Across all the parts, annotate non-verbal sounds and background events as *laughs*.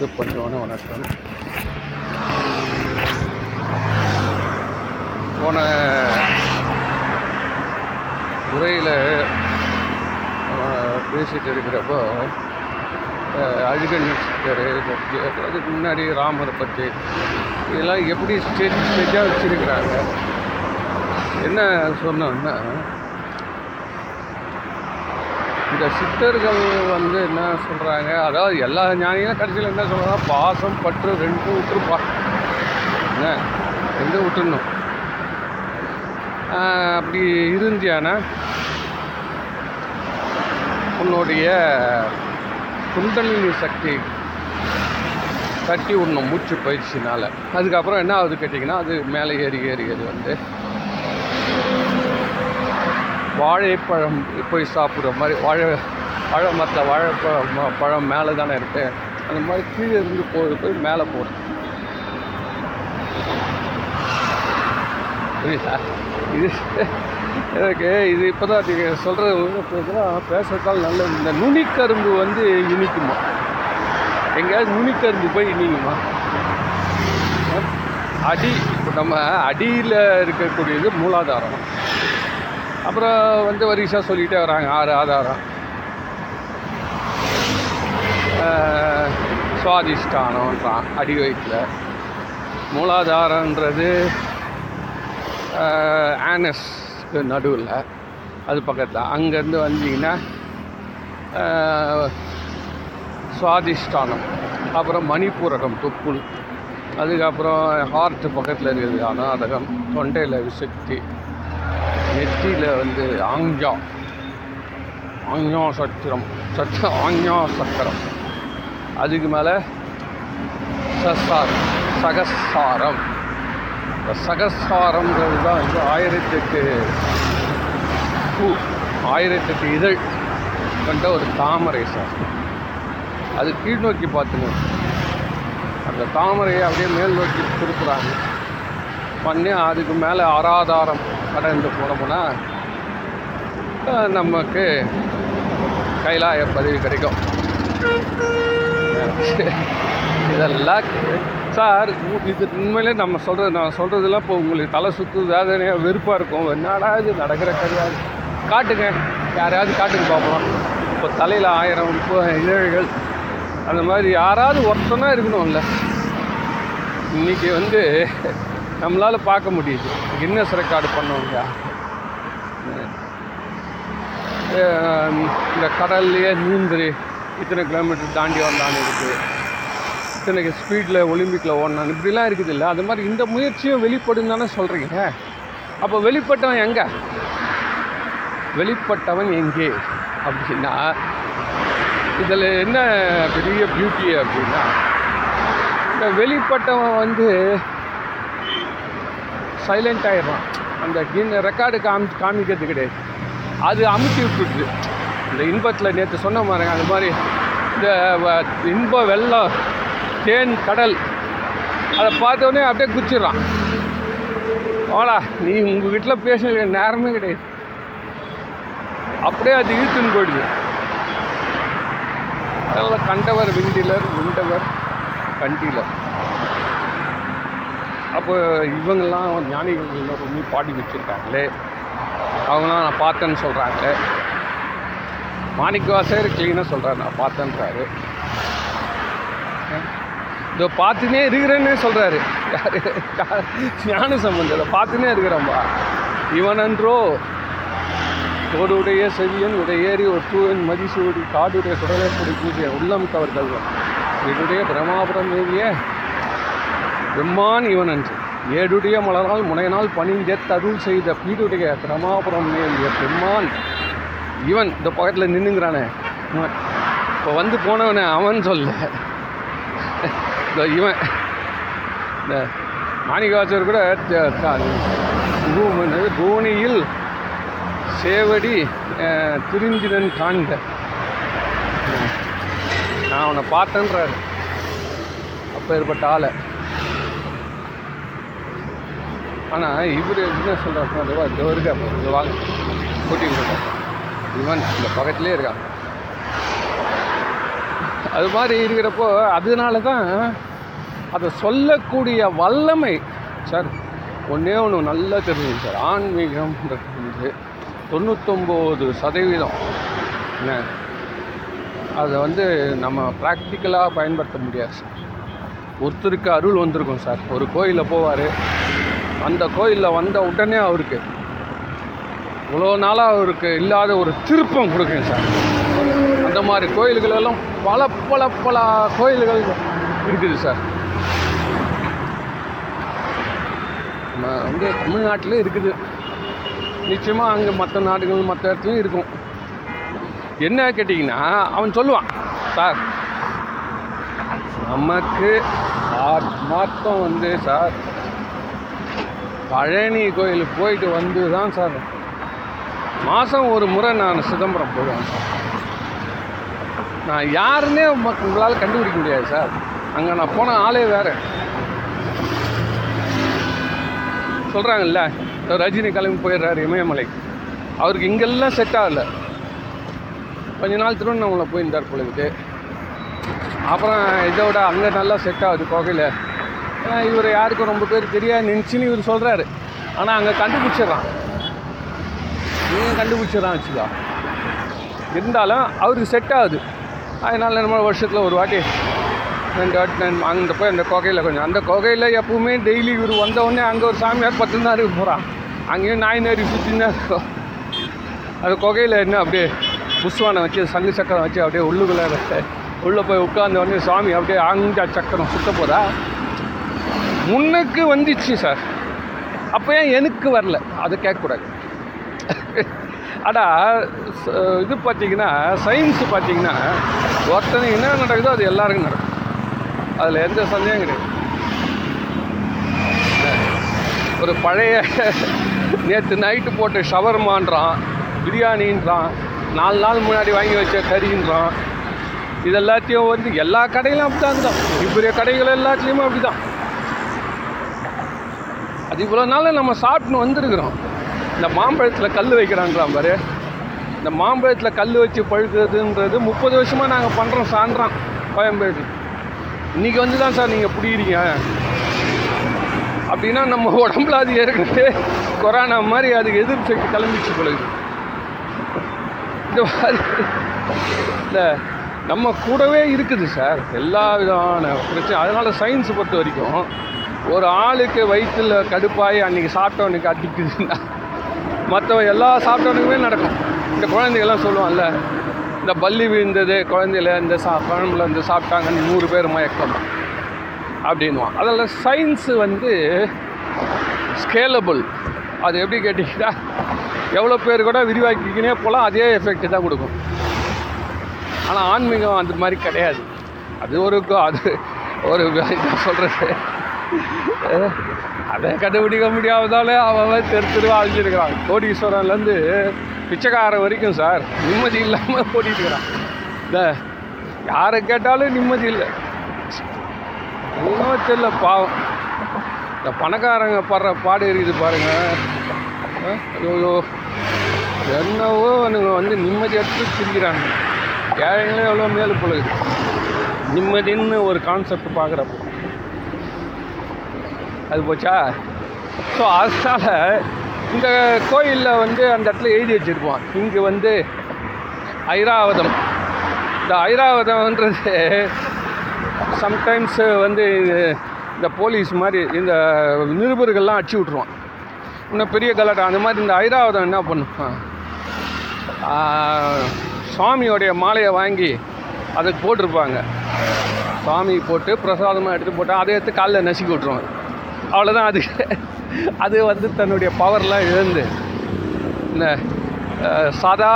அனைவருக்கு பணிவான வணக்கம் போன உரையில் பேசிகிட்டு இருக்கிறப்போ அழுகன் சித்தர் பற்றி அதுக்கு முன்னாடி ராமரை பற்றி இதெல்லாம் எப்படி ஸ்டேஜ் ஸ்டேஜாக வச்சுருக்கிறாங்க? என்ன சொன்னோன்னா இந்த சித்தர்கள் வந்து என்ன சொல்கிறாங்க அதாவது எல்லா ஞானிகளும் கடைசியில் என்ன சொல்கிறாங்க பாசம் பற்று ரெண்டும் விட்டுருப்பா. என்ன? ரெண்டும் விட்டுணும் அப்படி இருந்தியானா? உன்னுடைய குண்டலினி சக்தி தட்டி விடணும் மூச்சு பயிற்சினால். அதுக்கப்புறம் என்ன ஆகுது கேட்டிங்கன்னா அது மேலே ஏறி ஏறி ஏறி வந்து வாழைப்பழம் போய் சாப்பிட்ற மாதிரி வாழை வாழை மரத்தில் வாழைப்பழம் பழம் மேலே தானே இருக்கு. அந்த மாதிரி கீழே இருந்து போய் போய் மேலே போகிறது புரியுதா? இது எனக்கு இது இப்போ தான் நீங்கள் சொல்கிறது பேசுறதால் நல்ல இந்த நுனிக்கரும்பு வந்து இனிக்குமா? எங்கேயாவது நுனிக்கரும்பு போய் இனிக்குமா? அடி இப்போ நம்ம அடியில் இருக்கக்கூடியது மூலாதாரம். அப்புறம் வந்து வரிசா சொல்லிகிட்டே வராங்க. ஆறு ஆதாரம் சுவாதிஷ்டானம்ன்றான் அடி வயிற்றில் மூலாதாரன்றது ஆனஸ்க்கு நடுவில் அது பக்கத்தில். அங்கேருந்து வந்தீங்கன்னா சுவாதிஷ்டானம் அப்புறம் மணிப்பூரகம் தொப்புள். அதுக்கப்புறம் ஹார்ட் பக்கத்தில் இருக்குது அநாதகம் தொண்டையில் விசக்தி. நெற்றியில் வந்து ஆஞ்சா. ஆங்ஞா சத்திரம். சத்த ஆஞ்சா சக்கரம். அதுக்கு மேலே சசார் சகசாரம். சகசாரம்ன்றது தான் வந்து ஆயிரத்தெட்டு பூ ஆயிரத்தெட்டு இதழ் கொண்ட ஒரு தாமரை சார். அது கீழ் நோக்கி பார்த்துங்க. அந்த தாமரையை அப்படியே மேல் நோக்கி திருப்புறாங்க. பண்ணி அதுக்கு மேலே ஆராதாரம். கடந்து போனோம்னா நமக்கு கைலாய பதவி கிடைக்கும். இதெல்லாம் சார் இது உண்மையிலே நம்ம சொல்கிறது நான் சொல்கிறதெல்லாம் இப்போ உங்களுக்கு தலை சுத்து வேதனையாக வெறுப்பாக இருக்கும். என்னடா இது நடக்கிற கிடையாது காட்டுங்க. யாரையாவது காட்டுங்க பார்ப்போம். இப்போ தலையில் ஆயிரம் இப்போ இதழ்கள் அந்த மாதிரி யாராவது ஒருத்தனா இருக்கணும்ல. இன்னைக்கு வந்து நம்மளால் பார்க்க முடியுது. கின்னஸ் ரெக்கார்டு பண்ணவங்க. இந்த கடல்லையே நீந்து இத்தனை கிலோமீட்டர் தாண்டி வந்தான்னு இருக்குது இத்தனை ஸ்பீடில் ஒலிம்பிக்கில் ஓடணும் இப்படிலாம் இருக்குது இல்லை அது மாதிரி இந்த முயற்சியும் வெளிப்படும் தானே சொல்கிறீங்க அப்போ வெளிப்பட்டவன் எங்கே? வெளிப்பட்டவன் எங்கே? அப்படின்னா இதில் என்ன பெரிய பியூட்டி அப்படின்னா இந்த வெளிப்பட்டவன் வந்து சைலண்ட் ஆகிடுறான் அந்த கின் ரெக்கார்டு காமி காமிக்கிறது கிடையாது. அது அமுத்தி விட்டுடுது இந்த இன்பத்தில் நேற்று சொன்ன பாருங்க அது மாதிரி இந்த வ- இன்ப வெள்ளம் தேன் கடல் அதை பார்த்தோன்னே அப்படியே குச்சிடுறான். வாடா நீ உங்கள் வீட்டில் பேச நேரமே கிடையாது. அப்படியே அது இழுத்துன்னு போயிடுது. அதெல்லாம் கண்டவர் விண்டிலர் விண்டவர் கண்டிலர். அப்போ இவங்கெல்லாம் ஞானிகள் எல்லாம் பாடி வச்சுருக்காங்களே. அவங்களாம் நான் பார்த்தேன்னு சொல்கிறாங்களே மாணிக்க வாசகர் கிளீனாக சொல்கிறார் நான் பார்த்தேன்றாரு. இதோ பார்த்துனே இருக்கிறேன்னே சொல்கிறாரு யாரு? ஞான சம்பந்தத்தை பார்த்துனே இருக்கிறோம்பா இவனன்றோ தோடுடைய செவியன் உடையேறி தூவன் மதிசூடி காடுடைய சுடலைப்படி பூஜை உள்ளம் கவர்கள் இதுடைய பிரமாபுரம் மேவிய பெம்மான் இவனன்று ஏடுடைய மலரால் முனையனால் பணிந்தெத் அருள் செய்த பீடுடைய பிரமாபுரம் நேரிய பெம்மான் இவன் இந்த பக்கத்தில் நின்னுங்கிறானே. இப்போ வந்து போனவனே அவன் சொல்ல. இந்த இவன் இந்த மாணிகாச்சர் கூட த- பூனியில் சேவடி அஹ், திரிஞ்சினன் காண்க. நான் அவனை பார்த்தேன்றாரு. அப்பேற்பட்ட ஆளை. ஆனால் இவர் என்ன சொல்கிறாருன்னா இதோ இருக்கா இங்கே வாங்க. கூட்டிகிட்டு இருக்கோம் இவன் இந்த பக்கத்துலேயே இருக்கான் அது மாதிரி இருக்கிறப்போ அதனால தான் அதை சொல்லக்கூடிய வல்லமை சார் ஒன்றே ஒன்று நல்லா தெரிஞ்சுங்க சார். ஆன்மீகம்ன்றது வந்து தொண்ணூத்தொம்பது சதவீதம். என்ன? அதை வந்து நம்ம ப்ராக்டிக்கலாக பயன்படுத்த முடியாது சார். ஒருத்தருக்கு அருள் வந்திருக்கும் சார். ஒரு கோயிலில் போவார் அந்த கோயிலில் வந்த உடனே அவருக்கு இவ்வளோ நாளாக அவருக்கு இல்லாத ஒரு திருப்பம் கொடுக்குங்க சார். அந்த மாதிரி கோயில்களெல்லாம் பல பல பல கோயில்கள் இருக்குது சார். நம்ம வந்து தமிழ்நாட்டில் இருக்குது. நிச்சயமாக அங்கே மற்ற நாடுகள் மற்ற இடத்துலையும் இருக்கும். என்ன கேட்டிங்கன்னா அவன் சொல்லுவான் சார் நமக்கு ஆத்மார்த்தம் வந்து சார் பழனி கோயிலுக்கு போயிட்டு வந்து தான் சார். மாதம் ஒரு முறை நான் சிதம்பரம் போவேன் சார். நான் யாருன்னே உங்களால் கண்டுபிடிக்க முடியாது சார். அங்கே நான் போன ஆளே வேறு. சொல்கிறாங்கல்ல ரஜினி கிளம்பி போயிடுறாரு இமயமலை. அவருக்கு இங்கெல்லாம் செட் ஆகலை. கொஞ்ச நாள் திருவண்ணாமலை போயிருந்தார் பொழுது அப்புறம் இதோட அங்கே நல்லா செட் ஆகுது கோகையில். இவர் யாருக்கும் ரொம்ப பேர் தெரியாது நினச்சின்னு இவர் சொல்கிறாரு ஆனால் அங்கே கண்டுபிடிச்சிடுறான். நீங்கள் கண்டுபிடிச்சிடறான் வச்சுக்கோ. இருந்தாலும் அவருக்கு செட் ஆகுது. அதனால் நம்ம வருஷத்தில் ஒரு வாட்டி அங்கே போய் அந்த குகையில் கொஞ்சம் அந்த குகையில் எப்பவுமே டெய்லி இவர் வந்தவுடனே அங்கே ஒரு சாமியார் பத்து தான் இருக்க போகிறான் அங்கேயும் நாய் நேரி சுற்றினா இருக்கும். அந்த குகையில் என்ன அப்படியே புஷ்வானை வச்சு சங்கு சக்கரம் வச்சு அப்படியே உள்ளுக்குள்ளே உள்ளே போய் உட்கார்ந்த உடனே சுவாமி அப்படியே ஆஞ்சா சக்கரம் சுற்ற போதா? முன்னுக்கு வந்துச்சு சார். அப்போ ஏன் எனக்கு வரல? அது கேட்கக்கூடாது. ஆனால் இது பார்த்தீங்கன்னா சயின்ஸு பார்த்தீங்கன்னா ஒருத்தனுக்கு என்ன நடக்குதோ அது எல்லாருக்கும் நடக்கும். அதில் எந்த சந்தேகம் கிடையாது. ஒரு பழைய நேற்று நைட்டு போட்டு ஷவர்மான்றான் பிரியாணின்றான் நாலு நாள் முன்னாடி வாங்கி வச்ச கறின்றான். இது எல்லாத்தையும் வந்து எல்லா கடையிலும் அப்படி தான் இருந்தான் பெரிய கடைகள் எல்லாத்துலேயுமே அப்படி தான் அது இவ்வளோ நாள் நம்ம சாப்பிட்டுன்னு வந்திருக்கிறோம். இந்த மாம்பழத்தில் கல் வைக்கிறான்றான் பாரு. இந்த மாம்பழத்தில் கல் வச்சு பழுக்கிறதுன்றது முப்பது வருஷமாக நாங்கள் பண்ணுறோம் சான்றான் கோயம்பேடு. இன்றைக்கி வந்து தான் சார் நீங்கள் பிடிக்கிறீங்க. அப்படின்னா நம்ம உடம்புல அது ஏற்கனவே கொரோனா மாதிரி அதுக்கு எதிர்ப்பு சக்தி கிளம்பிச்சு பிள்ளைங்க இந்த மாதிரி இல்லை நம்ம கூடவே இருக்குது சார். எல்லா விதமான பிரச்சனை. அதனால் சயின்ஸ் பொறுத்த வரைக்கும் ஒரு ஆளுக்கு வயிற்றில் கடுப்பாகி அன்றைக்கி சாப்பிட்டவனுக்கு அடிக்குதுன்னா மற்றவன் எல்லா சாப்பிட்டவனுக்குமே நடக்கும். இந்த குழந்தைகள்லாம் சொல்லுவான்ல இந்த பல்லி விழுந்தது குழந்தையில இந்த சா குழம்புல இந்த சாப்பிட்டாங்கன்னு நூறு பேர் மயக்கம் அப்படின்வான் அதில் சயின்ஸு வந்து ஸ்கேலபிள் அது எப்படி கேட்டிங்கன்னா எவ்வளோ பேர் கூட விரிவாக்கிக்கினே போகலாம் அதே எஃபெக்ட் தான் கொடுக்கும். ஆனால் ஆன்மீகம் அந்த மாதிரி கிடையாது. அது ஒரு அது ஒரு சொல்கிறது அதை கண்டுபிடிக்க முடியாததாலே அவன் தெரு தெருவா அழிஞ்சிருக்கிறான். கோடீஸ்வரன்லேருந்து பிச்சைக்காரன் வரைக்கும் சார் நிம்மதி இல்லாமல் ஓடிட்டு இருக்கிறான் இந்த யாரை கேட்டாலும் நிம்மதி இல்லை. ஒன்றும் தெரியல பாவம். இந்த பணக்காரங்க படுற பாடு இருக்குது பாருங்க. ஐயோ என்னவோ அவனுங்க வந்து நிம்மதியற்று திரிக்கிறாங்க ஏழைங்களே எவ்வளோ மேலு பொழுது நிம்மதின்னு ஒரு கான்செப்ட் பார்க்குறப்போ அது போச்சா? ஸோ அதனால் இந்த கோயிலில் வந்து அந்த இடத்துல எழுதி வச்சுருப்பான் இங்கே வந்து ஐராவதம். இந்த ஐராவதம்ன்றது சம்டைம்ஸ் வந்து இந்த போலீஸ் மாதிரி இந்த நிருபர்கள்லாம் அடிச்சு விட்ருவான் இன்னும் பெரிய கலாட்டம் அந்த மாதிரி இந்த ஐராவதம் என்ன பண்ணுவான் சுவாமியோடைய மாலையை வாங்கி அதுக்கு போட்டிருப்பாங்க. சாமி போட்டு பிரசாதமாக எடுத்து போட்டால் அதை எடுத்து காலில் நசுக்கி விட்ருவாங்க அவ்வளோதான் அது அது வந்து தன்னுடைய பவர்லாம் இழந்து இந்த சாதா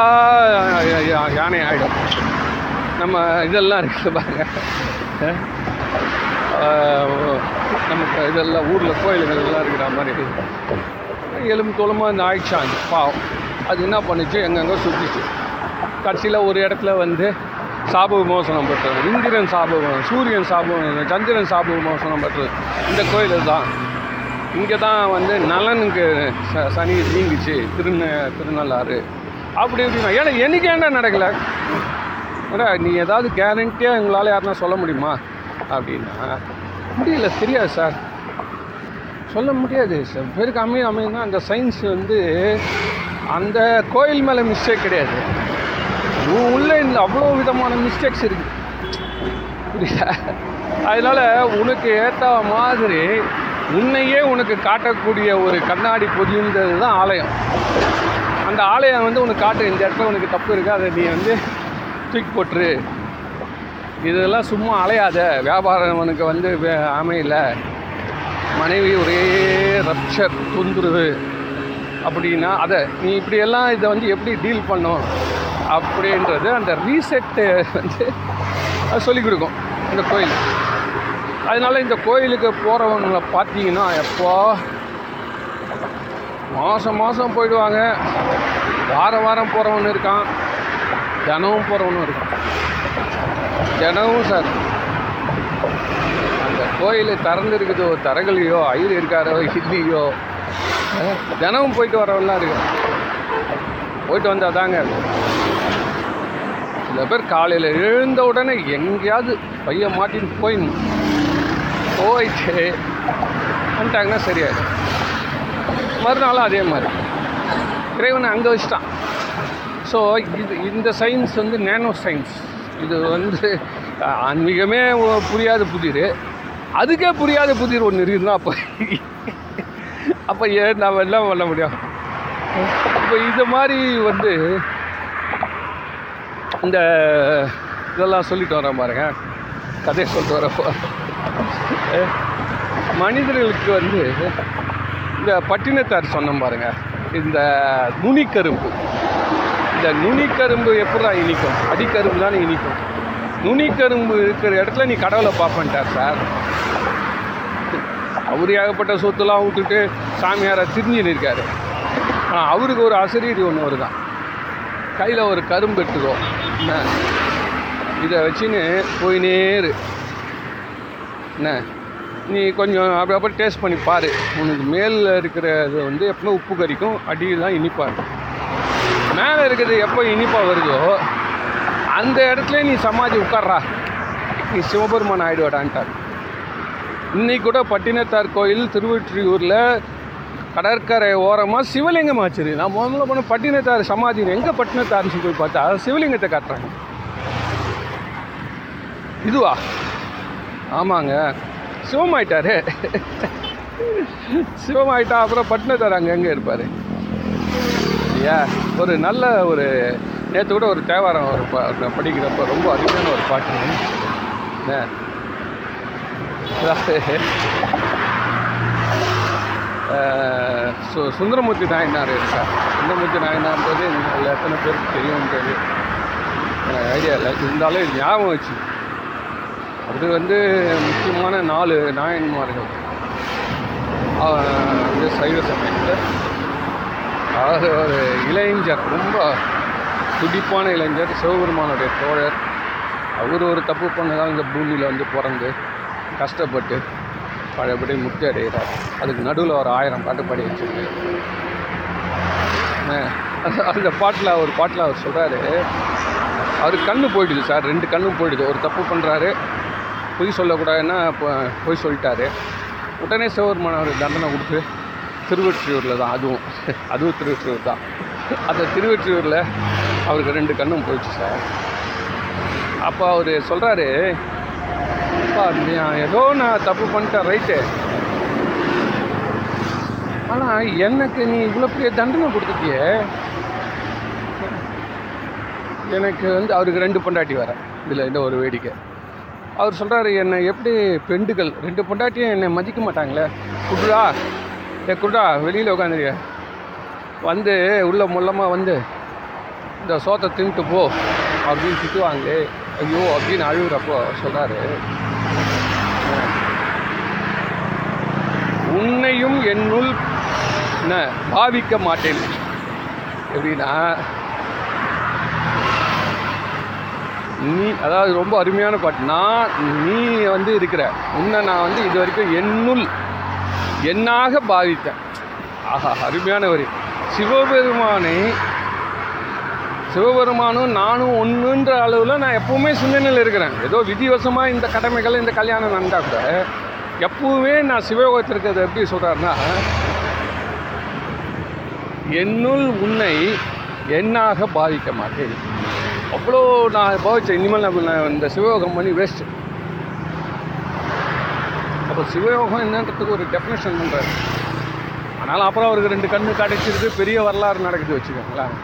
யா- யானை ஆகிடும் நம்ம இதெல்லாம் இருக்குது பாருங்க. நமக்கு இதெல்லாம் ஊரில் கோயில்கள்லாம் இருக்கிற மாதிரி. எலும்பு தோலமாக இந்த ஆயிடுச்சாங்க பாவம். அது என்ன பண்ணுச்சு? எங்கெங்கே சுற்றிச்சு கடைசியில் ஒரு இடத்துல வந்து சாப விமோசனம் பெற்றது. இந்திரன் சாப சூரியன் சாப சந்திரன் சாப விமோசனம் பெற்றது. இந்த கோயில் தான் இங்கே தான் வந்து நலனுக்கு ச சனி நீங்கிச்சு திருந திருநள்ளாறு. அப்படி இப்படின்னா ஏன்னா எனக்கு ஏன்டா நடக்கலை? ஏடா நீ ஏதாவது கேரண்டியாக எங்களால் யாருன்னா சொல்ல முடியுமா? அப்படின்னா முடியல தெரியாது சார். சொல்ல முடியாது. சார் பேருக்கு அமைய அமையுன்னா அந்த சயின்ஸ் வந்து அந்த கோயில் மேலே மிஸ்டேக் கிடையாது. உள்ளே இந்த அவ்வளோ விதமான மிஸ்டேக்ஸ் இருக்குது புரியுதா? அதனால் உனக்கு ஏற்ற மாதிரி உன்னையே உனக்கு காட்டக்கூடிய ஒரு கண்ணாடி பொதியுன்றது தான் ஆலயம். அந்த ஆலயம் வந்து உனக்கு காட்டு. இந்த இடத்துல உனக்கு தப்பு இருக்குது அதை நீ வந்து தூக்கி போட்டுரு. இதெல்லாம் சும்மா அலையாத. வியாபாரம் உனக்கு வந்து வே- அமையல. மனைவி ஒரே ரப்ஷர் துந்துருது அப்படின்னா அதை நீ இப்படியெல்லாம் இதை வந்து எப்படி டீல் பண்ணும் அப்படின்றது அந்த ரீசெட்டு வந்து அது சொல்லிக் கொடுக்கும் இந்த கோயில். அதனால இந்த கோயிலுக்கு போகிறவங்களை பார்த்தீங்கன்னா எப்போ மாதம் மாதம் போயிடுவாங்க. வாரம் வாரம் போகிறவன் இருக்கான். தினமும் போகிறவனும் இருக்கான். தினமும் சார் அந்த கோயில் திறந்துருக்குதோ தரகலையோ ஐயர் இருக்காரோ இல்லையோ தினமும் போயிட்டு வரவெல்லாம் இருக்கு போயிட்டு வந்தால் தாங்க சில பேர் காலையில் எழுந்த உடனே எங்கேயாவது பையன் மாட்டின்னு போயிடணும் போயிட்டு வந்துட்டாங்கன்னா சரியாயிடும். மறுநாளும் அதே மாதிரி. இறைவனை அங்கே வச்சுட்டான். ஸோ இது இந்த சயின்ஸ் வந்து நேனோ சயின்ஸ் இது வந்து ஆன்மீகமே புரியாத புதிர். அதுக்கே புரியாத புதிர் ஒன்று இருக்குதுன்னா அப்போ அப்போ ஏன் நாம் எல்லாம் பண்ண முடியும்? இப்போ இது மாதிரி வந்து இந்த இதெல்லாம் சொல்லிட்டு வரேன் பாருங்க. கதையை சொல்லிட்டு வரப்போ மனிதர்களுக்கு வந்து இந்த பட்டினத்தார் சொன்னோம் பாருங்க. இந்த நுனிக்கரும்பு. இந்த நுனிக்கரும்பு எப்படா இனிக்கும்? அடிக்கரும்பு தானே இனிக்கும். நுனிக்கரும்பு இருக்கிற இடத்துல நீ கடவுளை பார்ப்பேன்ட்டார் சார். அவர் ஏகப்பட்ட சொத்துலாம் விட்டுட்டு சாமியாரை திரிஞ்சுன்னு இருக்காரு. ஆனால் அவருக்கு ஒரு அசரீரி ஒன்று வருதான். கையில் ஒரு கரும்பு எடுத்துக்கோ. என்ன இதை வச்சுன்னு போயினே இரு என்ன நீ கொஞ்சம் அப்படி அப்படி டேஸ்ட் பண்ணி பாரு. உனக்கு மேலில் இருக்கிறது வந்து எப்போ உப்பு கறிக்கும் அடியில் தான் இனிப்பாக இருக்கும். மேலே இருக்கிறது எப்போ இனிப்பாக வருதோ அந்த இடத்துல நீ சமாதி உட்கார்றா. நீ சிவபெருமான் ஆயிடுவாடான்ட்டார். இன்னைக்கு கூட பட்டினத்தார் கோயில் திருவொற்றியூரில் கடற்கரை ஓரமாக சிவலிங்கம் ஆச்சு நான் முதல்ல போன பட்டினத்தார் சமாதி எங்கே பட்டினத்தார்னு போய் பார்த்தா சிவலிங்கத்தை காட்டுறாங்க. இதுவா? ஆமாங்க. சிவமாயிட்டாரு. சிவமாயிட்டா அப்புறம் பட்டினத்தார் அங்கே எங்கே இருப்பார்? ஐயா ஒரு நல்ல ஒரு நேற்று கூட ஒரு தேவாரம் ஒரு பா படிக்கிறப்ப ரொம்ப அருமையான ஒரு பாட்டு. என்ன? சு சுந்தரமூர்த்தி நாயனார் இருக்கார் சுந்தரமூர்த்தி நாயனார்ன்றது உங்களை எத்தனை பேருக்கு தெரியும்ன்றது எனக்கு ஐடியா இல்லை. இருந்தாலும் ஞாபகம் வச்சு. அது வந்து முக்கியமான நாலு நாயன்மார்கள். வந்து சைவ சமயத்தில். அதாவது ஒரு இளைஞர் ரொம்ப துடிப்பான இளைஞர் சிவபெருமானுடைய தோழர். அவர் ஒரு தப்பு பண்ணதால் இந்த பூமியில் வந்து பிறந்து கஷ்டப்பட்டு பழையபடி முக்தி அடைகிறார். அதுக்கு நடுவில் ஒரு ஆயிரம் பாட்டு பாடி வச்சுருக்கு அந்த- பாட்டில் ஒரு பாட்டில் அவர் சொல்கிறாரு அவர் கண்ணு போயிடுது சார் ரெண்டு கண்ணும் போயிடுது. ஒரு தப்பு பண்ணுறாரு பொய் சொல்லக்கூடாதுன்னா இப்போ பொய் சொல்லிட்டாரு. உடனே சிவபெருமான அவர் தண்டனை கொடுத்து திருவொற்றியூரில் தான் அதுவும் அதுவும் திருவொற்றியூர் தான். அந்த திருவொற்றியூரில் அவருக்கு ரெண்டு கண்ணும் போயிடுச்சு சார். அப்போ அவர் சொல்கிறாரு அப்பா நீ ஏதோ நான் தப்பு பண்ணிட்டேன் ரைட்டு. ஆனால் எனக்கு நீ இவ்வளோ பெரிய தண்டனை கொடுத்துட்டியே. எனக்கு வந்து அவருக்கு ரெண்டு பொண்டாட்டி வர இதில் இந்த ஒரு வேடிக்கை. அவர் சொல்கிறாரு என்னை எப்படி பெண்டுகள்? ரெண்டு பொண்டாட்டியும் என்னை மதிக்க மாட்டாங்களே. குடுடா ஏ குடுடா வெளியில் உட்காந்துருக்க வந்து உள்ள முள்ளமாக வந்து இந்த சோத்தை தின்ட்டு போ. அப்படின்னு திட்டுவாங்களே. ஐயோ அப்படின்னு அழுகுறப்போ சொல்கிறாரு உன்னையும் என்னுள் என்ன பாவிக்க மாட்டேன். எப்படின்னா நீ அதாவது ரொம்ப அருமையான பாட்டு. நான் நீ வந்து இருக்கிற உன்னை நான் வந்து இது வரைக்கும் என்னுள் என்னாக பாவித்தேன். ஆஹா அருமையான வரி சிவபெருமானை சிவபெருமானும் நானும் ஒன்றுன்ற அளவில் நான் எப்பவுமே சிந்தனையில் இருக்கிறேன். ஏதோ விதிவசமாக இந்த கடமைகள் இந்த கல்யாணம் நடந்தால் கூட எப்பவுமே நான் சிவயோகத்தில் இருக்கிறது எப்படி சொல்கிறாருன்னா என்னுள் உன்னை எண்ணாக பாதிக்க மாட்டேன். அவ்வளோ நான் பாதித்தேன் இனிமேல் நான் இந்த சிவயோகம் பண்ணி வேஸ்ட்டு அப்போ சிவயோகம் என்னன்றதுக்கு ஒரு டெஃபினேஷன் பண்ணுறாரு ஆனாலும் அப்புறம் அவருக்கு ரெண்டு கண்ணு கிடைச்சிருக்கு. பெரிய வரலாறு நடக்குது வச்சுக்கோங்களேன்.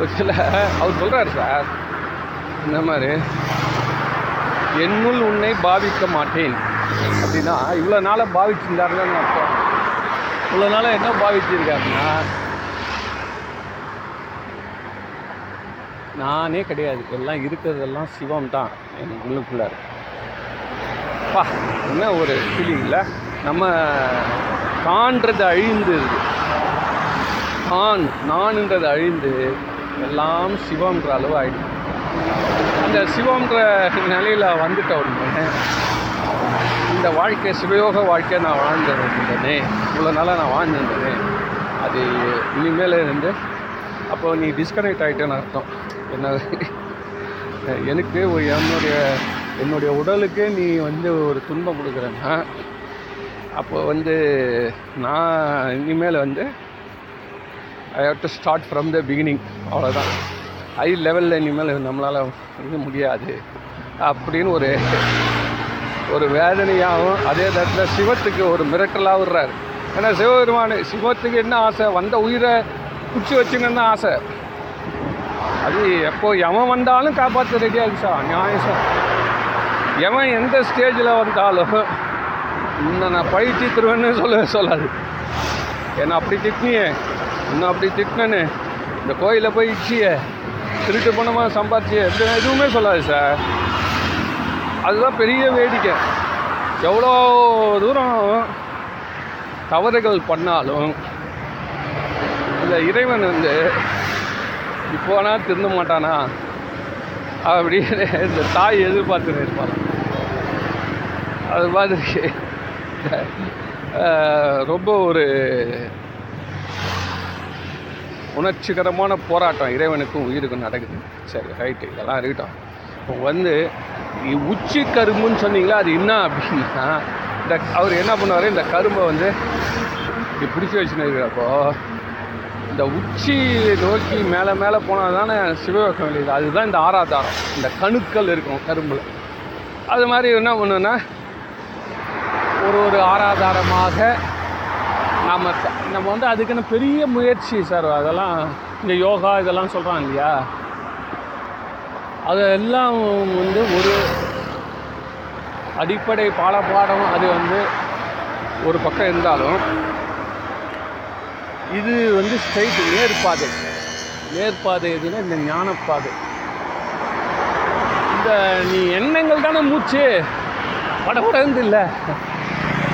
ஒரு சில அவர் சொல்கிறாரு சார் இந்த மாதிரி என்னுள் உன்னை பாவிக்க மாட்டேன். அப்படின்னா இவ்வளோ நாளாக பாவிச்சிருந்தாருன்னு அர்த்தம். இவ்வளோ நாளாக என்ன பாவிச்சிருக்காருன்னா நானே கிடையாது. எல்லாம் இருக்கிறதெல்லாம் சிவம் தான். எனக்கு உள்ளுக்குள்ள பா என்ன ஒரு ஃபீலிங்கில் நம்ம காண்றது அழிந்து நான் நான்ன்றது அழிந்து எல்லாம் சிவம்ன்ற அளவு ஆகிடுது அந்த சிவம்ன்ற நிலையில் வந்துட்ட உடனே இந்த வாழ்க்கை சிவயோக வாழ்க்கையை நான் வாழ்ந்துருந்தேனே இவ்வளோ நாளாக நான் வாழ்ந்துருந்தேனே அது இனிமேல் இருந்து அப்போ நீ டிஸ்கனெக்ட் ஆகிட்டேன்னு அர்த்தம். என்ன எனக்கு ஒரு என்னுடைய என்னுடைய உடலுக்கு நீ வந்து ஒரு துன்பம் கொடுக்குறேன்னா அப்போ வந்து நான் இனிமேல் வந்து I have to start from the beginning அவ்வளோதான் ஹை லெவலில் இனிமேல் நம்மளால் இது முடியாது. அப்படின்னு ஒரு ஒரு வேதனையாகவும் அதே நேரத்தில் சிவத்துக்கு ஒரு மிரட்டலாக விடுறாரு. ஏன்னா சிவபெருமான் சிவத்துக்கு என்ன ஆசை? வந்த உயிரை குச்சி வச்சுங்கன்னு தான் ஆசை. அது எப்போ எவன் வந்தாலும் காப்பாற்ற ரெடியாக இருக்கு சார் நியாயம் சார். எவன் எந்த ஸ்டேஜில் வந்தாலும் இன்னும் நான் பழி தீத்துருவேன்னு சொல்ல சொல்லாது. என்ன அப்படி திட்டினியே. இன்னும் அப்படி திட்டினேன்னு. இந்த கோயிலில் போய் இச்சியே திருட்டு பணமாக சம்பாதிச்சு எந்த எதுவுமே சொல்லாது சார். அதுதான் பெரிய வேடிக்கை. எவ்வளோ தூரம் தவறுகள் பண்ணாலும் இந்த இறைவன் வந்து இப்போனா திருந்த மாட்டானா? அப்படின்னு இந்த தாய் எதிர்பார்த்துன்னு இருப்பாங்க அது மாதிரி ரொம்ப ஒரு உணர்ச்சிகரமான போராட்டம் இறைவனுக்கும் உயிருக்கும் நடக்குது. சரி ரைட்டு இதெல்லாம் இருக்கட்டும். இப்போ வந்து உச்சி கரும்புன்னு சொன்னீங்களா? அது என்ன அப்படின்னா இந்த அவர் என்ன பண்ணுவார்? இந்த கரும்பை வந்து இப்படி பிடிச்சி வச்சுன்னு இருக்கிறப்போ இந்த உச்சி நோக்கி மேலே மேலே போனால் தானே சிவயோகம் வெளியுது. அதுதான் இந்த ஆராதாரம். இந்த கணுக்கள் இருக்கும் கரும்பில். அது மாதிரி என்ன பண்ணுன்னா ஒரு ஒரு ஆராதாரமாக நம்ம நம்ம வந்து அதுக்குன்னு பெரிய முயற்சி சார் அதெல்லாம் இந்த யோகா இதெல்லாம் சொல்கிறாங்க இல்லையா? அதெல்லாம் வந்து ஒரு அடிப்படை பாடப்பாடம் அது வந்து ஒரு பக்கம் இருந்தாலும் இது வந்து ஸ்ட்ரைட் நேர்பாதை நேர்பாதை எதுன்னா இந்த ஞானப்பாதை. இந்த நீ எண்ணங்கள் தானே மூச்சு? படப்படந்து இல்லை.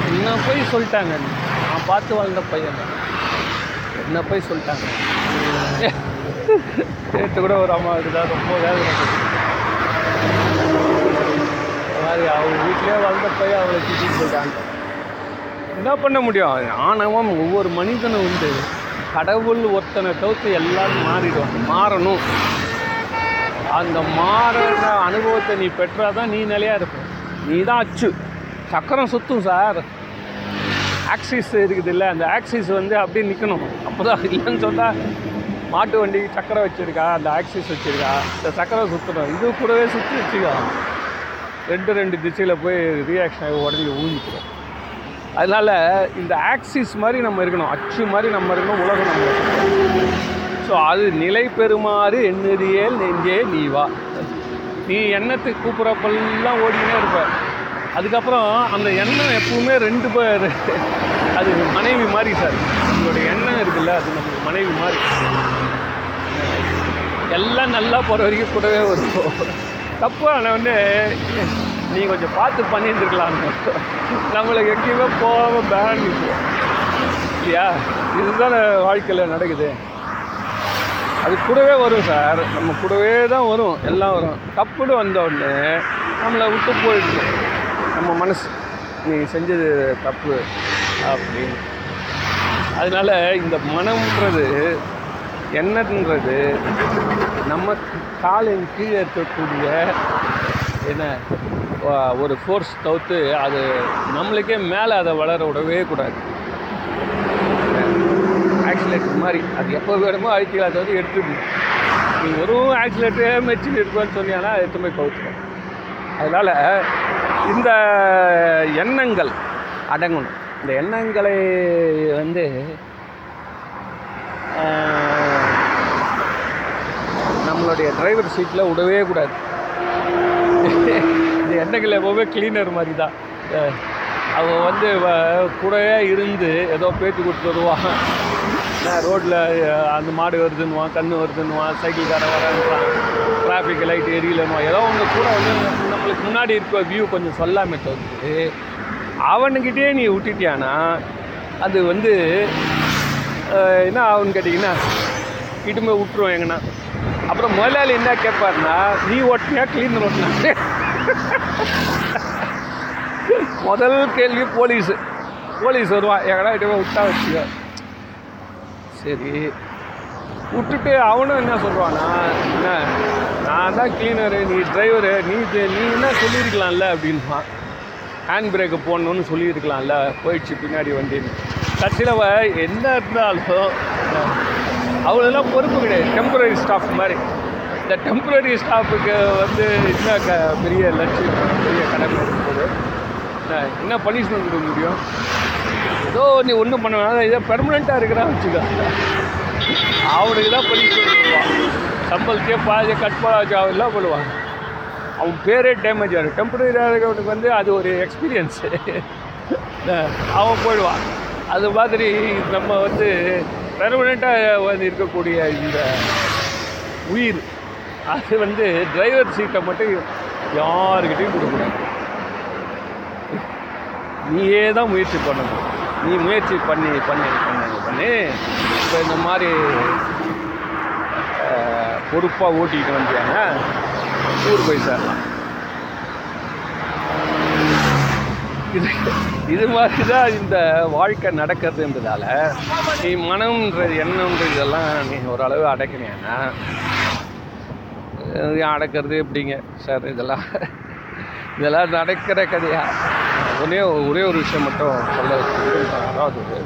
என்ன போய் சொல்லிட்டாங்க? பார்த்து வாழ்ந்த பையன் என்ன போய் சொல்லிட்டாங்க? நேற்று கூட ஒரு அம்மா இதுதான் ரொம்ப வேதனை மாதிரி அவங்க வீட்டிலே வளர்ந்த பையன் அவளை திட்டிட்டு சொல்லிட்டாங்க என்ன பண்ண முடியும்? ஆணவம் ஒவ்வொரு மனிதனும் உண்டு. கடவுள் ஒருத்தனை தவிர்த்து எல்லாரும் மாறிடும். மாறணும். அந்த மாறுற அனுபவத்தை நீ பெற்றாதான் நீ நிலையா இருப்ப. நீ தான் அச்சு. சக்கரம் சுத்தும் சார். ஆக்சிஸ் இருக்குது இல்லை அந்த ஆக்சிஸ் வந்து அப்படியே நிற்கணும் அப்போ தான் இல்லைன்னு சொன்னால் மாட்டு வண்டி சக்கரை வச்சுருக்கா அந்த ஆக்சிஸ் வச்சுருக்கா இந்த சக்கரை சுற்றணும் இது கூடவே சுற்றி வச்சுக்கோ ரெண்டு ரெண்டு திசையில் போய் ரியாக்ஷன் ஆகி உடஞ்சி ஊழிக்கிறோம் அதனால் இந்த ஆக்சிஸ் மாதிரி நம்ம இருக்கணும். அச்சு மாதிரி நம்ம இருக்கணும் உலகம் நம்ம ஸோ அது நிலை பெறுமாறு எண்ணுதியேல் நெஞ்சே நீ வா. நீ எண்ணத்துக்கு கூப்பிட்றப்பெல்லாம் ஓடினே இருப்ப. அதுக்கப்புறம் அந்த எண்ணம் எப்பவுமே ரெண்டு பேர் அது மனைவி மாதிரி சார். உங்களோட எண்ணம் இருக்குல்ல அது நமக்கு மனைவி மாதிரி. எல்லாம் நல்லா போகிற வரைக்கும் கூடவே வரும் தப்பு ஆனால் வந்து நீ கொஞ்சம் பார்த்து பண்ணியிருந்துருக்கலாம். நம்மளுக்கு எங்கேயுமே போகாமல் பேன் இல்லையா? இதுதான் வாழ்க்கையில் நடக்குது. அது கூடவே வரும் சார். நம்ம கூடவே தான் வரும். எல்லாம் வரும். தப்புன்னு வந்த உடனே நம்மளை விட்டு போயிடுது. நம்ம மனசு. நீ செஞ்சது தப்பு அப்படின்னு. அதனால் இந்த மனம்ன்றது என்னன்றது நம்ம காலின் கீழே இருக்கக்கூடிய என்ன ஒரு ஃபோர்ஸ் தவிர்த்து அது நம்மளுக்கே மேலே அதை வளர விடவே கூடாது. ஆக்சிலேட்டர் மாதிரி அது எப்போ வேணுமோ அழிக்கலாம் அதை வந்து எடுத்துடணும் நீ வெறும் ஆக்சிலேட்டரே மெச்சில் இருக்குன்னு சொன்னீங்கன்னா எடுத்து போய் கவுத்துரும் அதனால் இந்த எண்ணங்கள் அடங்கணும். இந்த எண்ணங்களை வந்து நம்மளுடைய டிரைவர் சீட்டில் விடவே கூடாது. இந்த எண்ணங்கள் எப்போவுமே கிளீனர் மாதிரி தான் அவன் வந்து வ- கூடவே இருந்து ஏதோ பேச்சு கொடுத்துருவான் *laughs* ரோட்டில் அந்த மாடு வருதுன்னுவான் கன்று வருதுன்னுவான் சைக்கிள்காரன் வரான்றான் டிராஃபிக் லைட் எரியலன்னுவான் ஏதோ அவங்க கூட வந்து நம்மளுக்கு முன்னாடி இருக்க வியூ கொஞ்சம் சொல்லாமே தோணுது. அவனுக்கிட்டே நீ விட்டுட்டியானா? அது வந்து என்ன ஆகுன்னு கேட்டிங்கன்னா இட்டுமே விட்டுருவோம் எங்கன்னா. அப்புறம் முதலாளி என்ன கேட்பாருன்னா நீ ஓட்டினியா? க்ளீன் ஓட்டினா முதல் கேள்வி போலீஸு. போலீஸ் வருவான். எங்கடா இட்டுமே விட்டா வச்சுக்கோ? சரி. விட்டுட்டு அவனும் என்ன சொல்லுவானா என்ன நான் தான் கிளீனரு நீ டிரைவரு நீ நீ என்ன சொல்லியிருக்கலாம்ல? அப்படின்பான் ஹேண்ட் பிரேக்கு போடணும்னு சொல்லியிருக்கலாம்ல. போயிடுச்சு பின்னாடி வண்டின்னு கட்சியில் என்ன இருந்தாலும் அவ்வளோலாம் பொறுப்பு கிடையாது. டெம்பரரி ஸ்டாஃப் மாதிரி. இந்த டெம்பரரி ஸ்டாஃபுக்கு வந்து என்ன க பெரிய லட்சியம் பெரிய கடமை இருக்குது என்ன- என்ன பனிஷ்மெண்ட் கொடுக்க முடியும்? ஏதோ நீ ஒன்றும் பண்ண வேணாம் இதை பெர்மனெண்ட்டாக இருக்கிறான்னு வச்சுக்கோ. அவனுக்கு தான் பண்ணி கொடுப்பான் சம்பளத்தையே பாதி கட் பண்ண அவன்லாம் பண்ணுவான்? அவன் பேரே டேமேஜ் ஆகும் டெம்பரரியாக இருக்கிறவனுக்கு வந்து அது ஒரு எக்ஸ்பீரியன்ஸு *laughs* அவன் போயிடுவான். அது மாதிரி நம்ம வந்து பெர்மனெண்ட்டாக வந்து இருக்கக்கூடிய இந்த உயிர் அது வந்து டிரைவர் சீட்டை மட்டும் யாருக்கிட்டையும் கொடுக்கக்கூடாது நீயே தான் முயற்சி பண்ணணும். நீ முயற்சி பண்ணி பண்ணி பண்ணி பண்ணி. இப்போ இந்த மாதிரி பொறுப்பாக ஓட்டிக்கிட்டு வந்தியாங்க ஊர் போய் சேரலாம். இது இது மாதிரி தான் இந்த வாழ்க்கை நடக்கிறதுன்றதால நீ மனம்ன்றது எண்ணம்ன்றது இதெல்லாம் நீ ஓரளவு அடக்கினேன்னா இது அடக்கிறது எப்படிங்க? சார் இதெல்லாம் இதெல்லாம் நடக்கிற கதையா? ஒரே ஒரே ஒரு விஷயம் மட்டும் சொல்ல அதாவது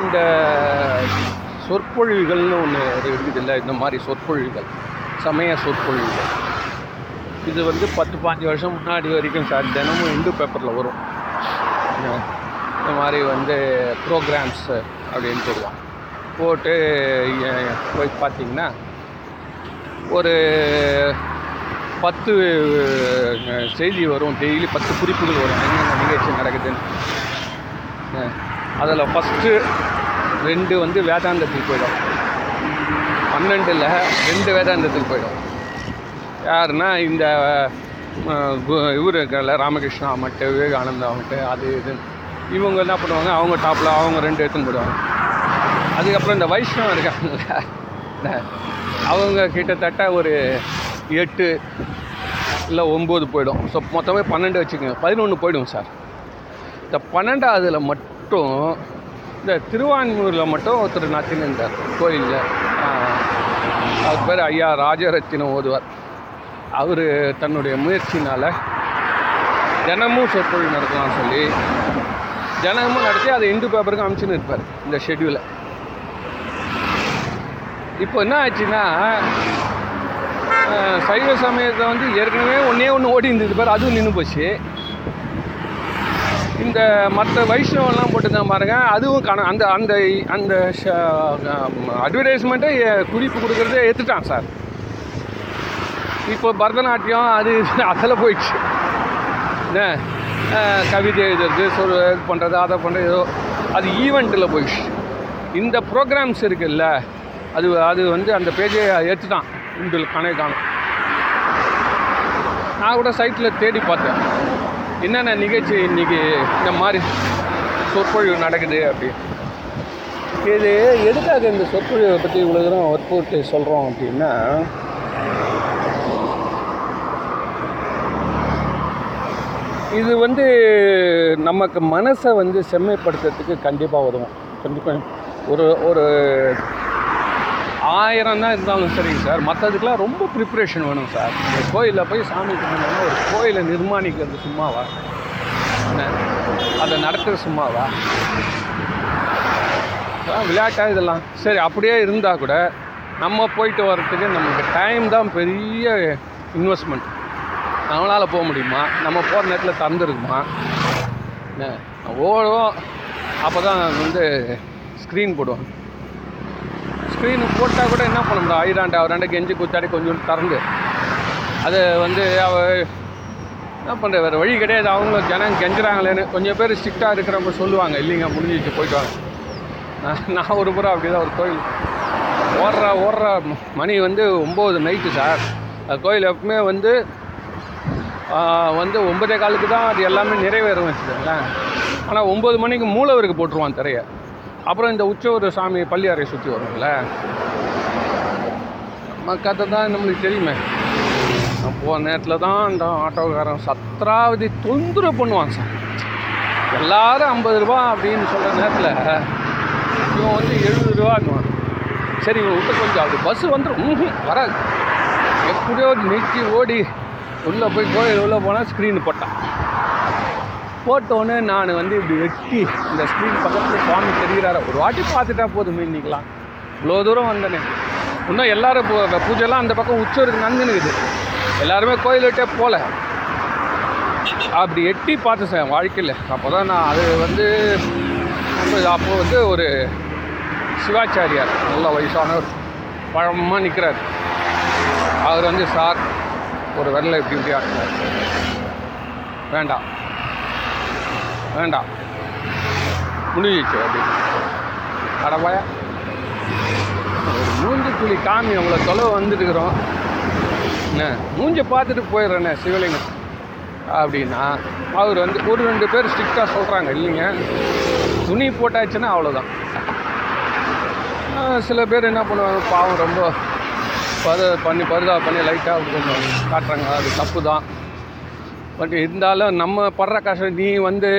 இந்த சொற்பொழிவுகள்னு ஒன்று இருக்குது இல்லை இந்த மாதிரி சொற்பொழிவுகள் சமய சொற்பொழிவுகள். இது வந்து பத்து பாஞ்சு வருஷம் முன்னாடி வரைக்கும் சார் தினமும் இந்து பேப்பரில் வரும். இந்த- மாதிரி வந்து ப்ரோக்ராம்ஸ் அப்படின்னு போடுவான் போட்டு போய் பார்த்தீங்கன்னா ஒரு பத்து செய்தி வரும். டெய்லி பத்து குறிப்புகள் வரும். என்னென்ன நிகழ்ச்சி நடக்குதுன்னு. அதில் ஃபஸ்ட்டு ரெண்டு வந்து வேதாந்தத்துக்கு போயிடும். பன்னெண்டில் ரெண்டு வேதாந்தத்துக்கு போயிடும். யாருன்னா இந்த இவர் இருக்கல ராமகிருஷ்ணா மட்டு விவேகானந்தா மட்டு அது இதுன்னு இவங்க என்ன பண்ணுவாங்க? அவங்க டாப்பில் அவங்க ரெண்டு எடுத்துன்னு போயிடுவாங்க அதுக்கப்புறம் இந்த வைஷ்ணவம் இருக்காங்கல்ல அவங்க கிட்டத்தட்ட ஒரு எட்டு இல்லை ஒம்பது போயிடும். ஸோ மொத்தமே பன்னெண்டு வச்சுக்கோங்க. பதினொன்று போயிடும் சார் இந்த பன்னெண்டாவதுல மட்டும் இந்த திருவான்மூரில் மட்டும் ஒருத்தர் நத்தின்னு இருந்தார். கோயிலில். அவர் பேர் ஐயா ராஜரத்தினம் ஓதுவார். அவர் தன்னுடைய முயற்சினால் தினமும் சொற்பொழிவு நடத்தலாம்னு சொல்லி தினமும் நடத்தி அதை இந்து பேப்பருக்கு அனுப்பிச்சுன்னு இருப்பார் இந்த ஷெட்யூலை இப்போ என்ன ஆச்சுன்னா சைவ சமயத்தை வந்து ஏற்கனவே ஒன்றே ஒன்று ஓடி இருந்தது பாரு அதுவும் நின்று போச்சு. இந்த மற்ற வைஷ்ணவெல்லாம் போட்டுதான் பாருங்க அதுவும் காண அந்த அந்த அந்த அட்வர்டைஸ்மெண்ட்டை குறிப்பு கொடுக்குறதே எடுத்துட்டான் சார். இப்போ பரதநாட்டியம் அது அதில் போயிடுச்சு. என்ன? கவிதை எழுதுறது சொல் இது பண்ணுறது அதை பண்ணுறது ஏதோ அது ஈவெண்ட்டில் போயிடுச்சு. இந்த ப்ரோக்ராம்ஸ் இருக்குல்ல அது அது வந்து அந்த பேஜை எடுத்துட்டான் இன்று கணக்கு காணும். நான் கூட சைட்டில் தேடி பார்த்தேன். என்னென்ன நிகழ்ச்சி இன்றைக்கி இந்த மாதிரி சொற்பொழிவு நடக்குது அப்படி. இது எதுக்காக இந்த சொற்பொழிவை பற்றி இவ்வளோ தூரம் வற்புறுத்தி சொல்கிறோம் அப்படின்னா இது வந்து நமக்கு மனசை வந்து செம்மைப்படுத்துறதுக்கு கண்டிப்பாக உதவும். கண்டிப்பாக ஒரு ஒரு ஆயிரம் தான் இருந்தாலும் சரிங்க சார். மற்றதுக்கெலாம் ரொம்ப ப்ரிப்ரேஷன் வேணும் சார். இந்த கோயிலில் போய் சாமி கும்பிடணும்னா ஒரு கோயிலை நிர்மாணிக்கிறது சும்மாவா? என்ன? அதை நடக்கிறது சும்மாவா? விளையாட்டாக இதெல்லாம். சரி அப்படியே இருந்தால் கூட நம்ம போயிட்டு வர்றதுக்கு நமக்கு டைம் தான் பெரிய இன்வெஸ்ட்மெண்ட் நம்மளால் போக முடியுமா? நம்ம போகிற நேரத்தில் திறந்துருக்குமா என்ன? ஓடுவோம் அப்போ தான் வந்து ஸ்க்ரீன் போடுவாங்க. ஸ்க்ரீன் போட்டால் கூட என்ன பண்ண முடியும்? ஐராண்டா அவராண்ட கெஞ்சி குத்தாடி கொஞ்சம் திறந்து. அது வந்து அவ என்ன பண்ணுற வேறு வழி கிடையாது. அவங்க ஜனம் கெஞ்சுறாங்களேன்னு கொஞ்சம் பேர் ஸ்ட்ரிக்டாக இருக்கிறவங்க சொல்லுவாங்க. இல்லைங்க முடிஞ்சிச்சு போயிட்டு வாங்க. நான் நான் ஒரு புறம் அப்படி தான் ஒரு கோயில் ஓடுற ஓடுற. மணி வந்து ஒம்பது நைட்டு சார். அந்த கோயில் எப்பவுமே வந்து வந்து ஒன்பதே காலுக்கு தான் அது எல்லாமே நிறைவேறும் வச்சுக்கோங்களேன். ஆனால் ஒம்பது மணிக்கு மூலவருக்கு போட்டுருவான் திரையை. அப்புறம் இந்த உச்சவர் சாமி பள்ளியாரை சுற்றி வரும்ல. கதை தான் நம்மளுக்கு தெரியுமே. போன நேரத்தில் தான் அந்த ஆட்டோக்காரன் சத்ராவதி தொந்தரவு பண்ணுவான் சார் எல்லாரும் ஐம்பது ரூபா அப்படின்னு சொல்கிற நேரத்தில் இவன் வந்து எழுபது ரூபான்னுவான் சரி இவன் விட்டு கொஞ்சம் அப்படி பஸ்ஸு வந்துடும் வராது. எப்படியோ நிறுத்தி ஓடி உள்ளே போய் கோயில் உள்ளே போனால் ஸ்க்ரீனு போட்டான். போட்டோன்னே நான் வந்து இப்படி வெட்டி இந்த ஸ்க்ரீன் பக்கத்தில் சுவாமி தெரிகிறாரு ஒரு வாட்டி பார்த்துட்டா போதும் இன்னைக்கலாம் இவ்வளோ தூரம் வந்தனே. இன்னும் எல்லாரும் இப்போ அந்த பூஜைலாம் அந்த பக்கம் உச்சருக்கு நந்துனுக்குது எல்லாருமே கோயில்கிட்டே போகல அப்படி எட்டி பார்த்து சார் வாழ்க்கையில். அப்போ தான் நான் அது வந்து அப்போ வந்து ஒரு சிவாச்சாரியார் நல்ல வயசானவர் பழமாக நிற்கிறார் அவர் வந்து சார் ஒரு விரலை இப்படி இப்படி ஆட்டினார் வேண்டாம். வேண்டாம். முடிஞ்சிச்சு அப்படின்னு அடவாயா ஒரு மூஞ்சி துளி காமி அவ்வளோ தொலைவு வந்துட்டுருக்குறோம் என்ன மூஞ்சை பார்த்துட்டு போயிடுறேண்ணே சிவலிங்கம். அப்படின்னா அவர் வந்து ஒரு ரெண்டு பேர் ஸ்ட்ரிக்டாக சொல்கிறாங்க இல்லைங்க. துணி போட்டாச்சுன்னா அவ்வளோதான் சில பேர் என்ன பண்ணுவாங்க பாவம் ரொம்ப பத பண்ணி பருதா பண்ணி லைட்டாக கொஞ்சம் காட்டுறாங்க. அது தப்பு தான் பட் இருந்தாலும் நம்ம படுற கஷ்டம் நீ வந்து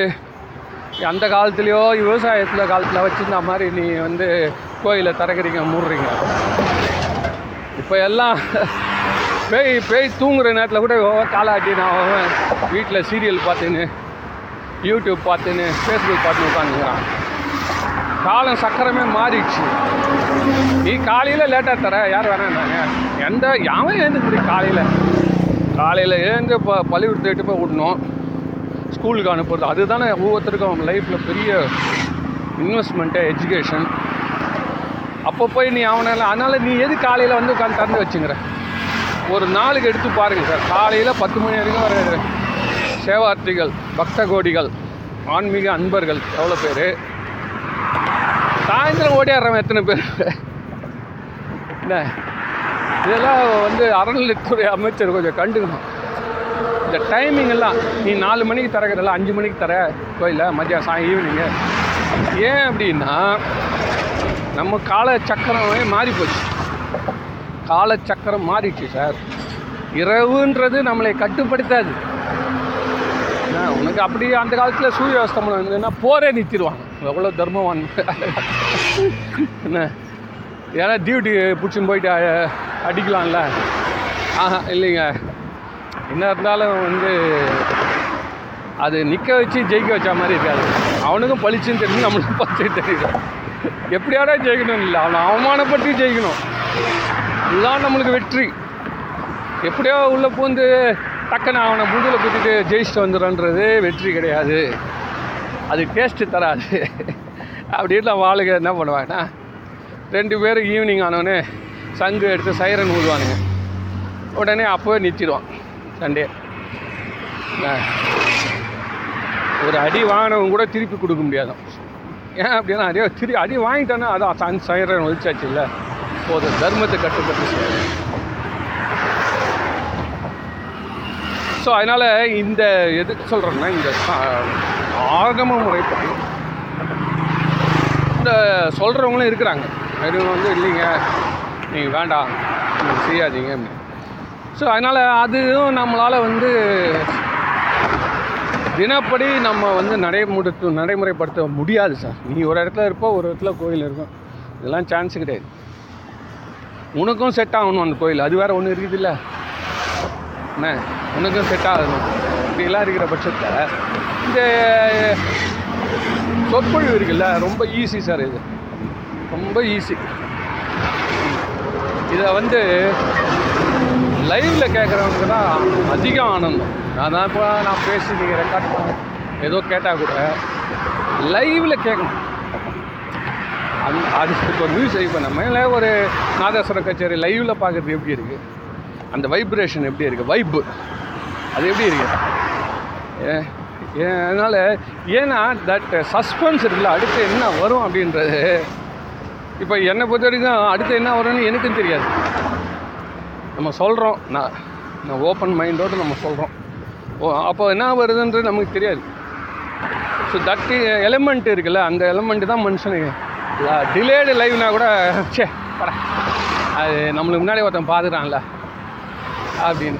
அந்த காலத்துலேயோ விவசாயத்தில் காலத்தில் வச்சுருந்த மாதிரி நீ வந்து கோயிலை திறக்கிறீங்க மூடுறீங்க. இப்போ எல்லாம் பேய் பேய் தூங்குற நேரத்தில் கூட காலாட்டி நான் வீட்டில் சீரியல் பார்த்துன்னு யூடியூப் பார்த்துன்னு ஃபேஸ்புக் பார்த்துன்னு உட்காந்துக்கிறான் காலம் சக்கரமே மாறிடுச்சு. நீ காலையில் லேட்டாக தர யார் வேணாங்க எந்த யாவும் எழுந்து காலையில்? காலையில் எழுந்து இப்போ பள்ளிக்கூடத்தை எட்டு போய் விடணும். ஸ்கூலுக்கு அனுப்புறது. அதுதானே ஒவ்வொருத்தருக்கும் லைஃப்பில் பெரிய இன்வெஸ்ட்மெண்ட்டு எஜுகேஷன் அப்போ போய் நீ அவனால் அதனால் நீ எது காலையில் வந்து உட்காந்து திறந்து வச்சுங்கிற ஒரு நாளுக்கு எடுத்து பாருங்கள் சார். காலையில் பத்து மணி வரைக்கும் வர சேவார்த்திகள் பக்த கோடிகள் ஆன்மீக அன்பர்கள் எவ்வளோ பேர்? சாயந்தரம் ஓடியாடுறவன் எத்தனை பேர்? என்ன? இதெல்லாம் வந்து அறநிலைத்துறை அமைச்சர் கொஞ்சம் கண்டுக்கணும். இந்த டைமிங் எல்லாம் நீ நாலு மணிக்கு தரக்கிறதெல்லாம் அஞ்சு மணிக்கு தர கோயிலில் மதியம் சாய் ஈவினிங்கு ஏன் அப்படின்னா நம்ம கால சக்கரமே மாறி போச்சு. கால சக்கரம் மாறிடுச்சு சார் இரவுன்றது நம்மளை கட்டுப்படுத்தாது. உனக்கு அப்படி அந்த காலத்தில் சூரிய அஸ்தமனம் இருந்ததுன்னா போரே நிறுத்திடுவாங்க. எவ்வளோ தர்மவான். என்ன? ஏன்னா டியூட்டி பிடிச்சின்னு போயிட்டு அடிக்கலாம்ல? ஆஹா இல்லைங்க. என்ன இருந்தாலும் வந்து அது நிற்க வச்சு ஜெயிக்க வச்ச மாதிரி இருக்காது. அவனுக்கும் பளிச்சுன்னு தெரியும் நம்மளுக்கும் பளிச்சு தெரியும் எப்படியாடா ஜெயிக்கணும் இல்லை. அவனை அவமானப்பட்டு ஜெயிக்கணும். இதுதான் நம்மளுக்கு வெற்றி. எப்படியோ உள்ளே பூந்து டக்குன்னு அவனை முதுகில் குத்திட்டு ஜெயிச்சுட்டு வந்துடுறன்றது வெற்றி கிடையாது. அது டேஸ்ட்டு தராது. அப்படின்னு நம்ம என்ன பண்ணுவாங்கன்னா ரெண்டு பேரும் ஈவினிங் ஆனோடனே சங்கு எடுத்து சைரன் ஊதுவானுங்க. உடனே அப்போவே நிறுத்திடுவான். சண்டே. ஒரு அடி வாங்கினவங்க கூட திருப்பி கொடுக்க முடியாதான் ஏன் அப்படின்னா அதே திரு அடி வாங்கிட்டோன்னா அதான் தன் சைரன் ஒழிச்சாச்சு இல்லை. போதும் தர்மத்தை கட்டுப்பட்டு செய்யணும். ஸோ அதனால் இந்த எதுக்கு சொல்கிறேன்னா இந்த ஆகம முறைப்படி இந்த சொல்கிறவங்களும் இருக்கிறாங்க. வெறும் வந்து இல்லைங்க. நீங்கள் வேண்டாம். நீங்கள் செய்யாதீங்க ஸோ அதனால் அதுவும் நம்மளால் வந்து தினப்படி நம்ம வந்து நடைமுறை நடைமுறைப்படுத்த முடியாது சார் நீ ஒரு இடத்துல இருப்போ ஒரு இடத்துல கோயில் இருக்கும். இதெல்லாம் சான்ஸ் கிடையாது. உனக்கும் செட் ஆகணும் அந்த கோயில். அது வேறு ஒன்று இருக்குதுல்ல என்ன? உனக்கும் செட் ஆகணும். இப்படிலாம் இருக்கிற பட்சத்தில் இந்த சொற்பொழிவு இருக்குல்ல ரொம்ப ஈஸி சார் இது. ரொம்ப ஈஸி இதை வந்து லைவில் கேட்குறவங்க தான் அதிகம் ஆனந்தம். நான் தான் இப்போ நான் பேசி ரெக்கார்ட் ஏதோ கேட்டால் கூட லைவில் கேட்கணும் அது அது இப்போ மியூசிக் இப்போ நம்ம ஒரு நாதஸ்வர கச்சேரி லைவில் பார்க்குறது எப்படி இருக்குது அந்த வைப்ரேஷன் எப்படி இருக்குது வைப்பு அது எப்படி இருக்குது அதனால் ஏன்னா தட் சஸ்பென்ஸ் இருக்குல்ல அடுத்து என்ன வரும் அப்படின்றது இப்போ என்னை பொறுத்த வரைக்கும் அடுத்து என்ன வரும்னு எனக்கும் தெரியாது. நம்ம சொல்கிறோம் நான் நான் ஓப்பன் மைண்டோடு நம்ம சொல்கிறோம் ஓ அப்போ என்ன வருதுன்றது நமக்கு தெரியாது. ஸோ தட் எலிமெண்ட் இருக்குல்ல அந்த எலிமெண்ட் தான் மனுஷனுக்கு டிலேடு லைவ்னா கூட சே படா அது நம்மளுக்கு முன்னாடி ஒருத்தன் பார்த்துக்கிறான்ல அப்படின்னு.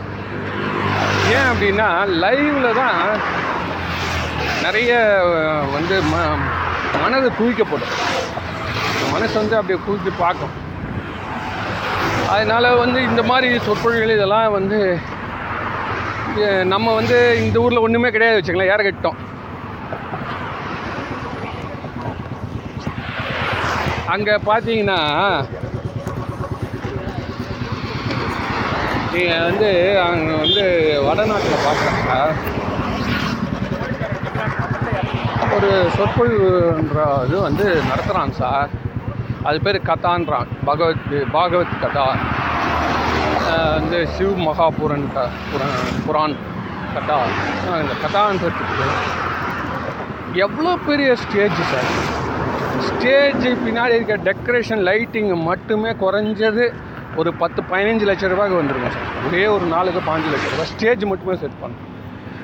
ஏன் அப்படின்னா லைவில் தான் நிறைய வந்து ம மனது குவிக்கப்படும். மனசு வந்து அப்படியே குவித்து பார்க்கும். அதனால் வந்து இந்த மாதிரி சொற்பொழிகள் இதெல்லாம் வந்து நம்ம வந்து இந்த ஊரில் ஒன்றுமே கிடையாது வச்சுக்கலாம் ஏற கட்டோம் அங்கே பார்த்தீங்கன்னா நீங்கள் வந்து அங்கே வந்து வடநாட்டில் பார்க்குறாங்க ஒரு சொற்பொழிவுன்ற இது வந்து நடத்துகிறான் சார். அது பேர் கதான்றான். பகவத் பாகவத் கதா. வந்து சிவ் மகாபுரன் க புரான் கதா. இந்த கதான்றதுக்கு எவ்வளோ பெரிய ஸ்டேஜ் சார் ஸ்டேஜ் பின்னாடி இருக்க டெக்கரேஷன் லைட்டிங் மட்டுமே குறைஞ்சது ஒரு பத்து பதினஞ்சு லட்ச ரூபாய்க்கு வந்துருக்கும் சார் ஒரே ஒரு நாளுக்கு பாஞ்சு லட்ச ரூபாய். ஸ்டேஜ் மட்டுமே செட் பண்ணும்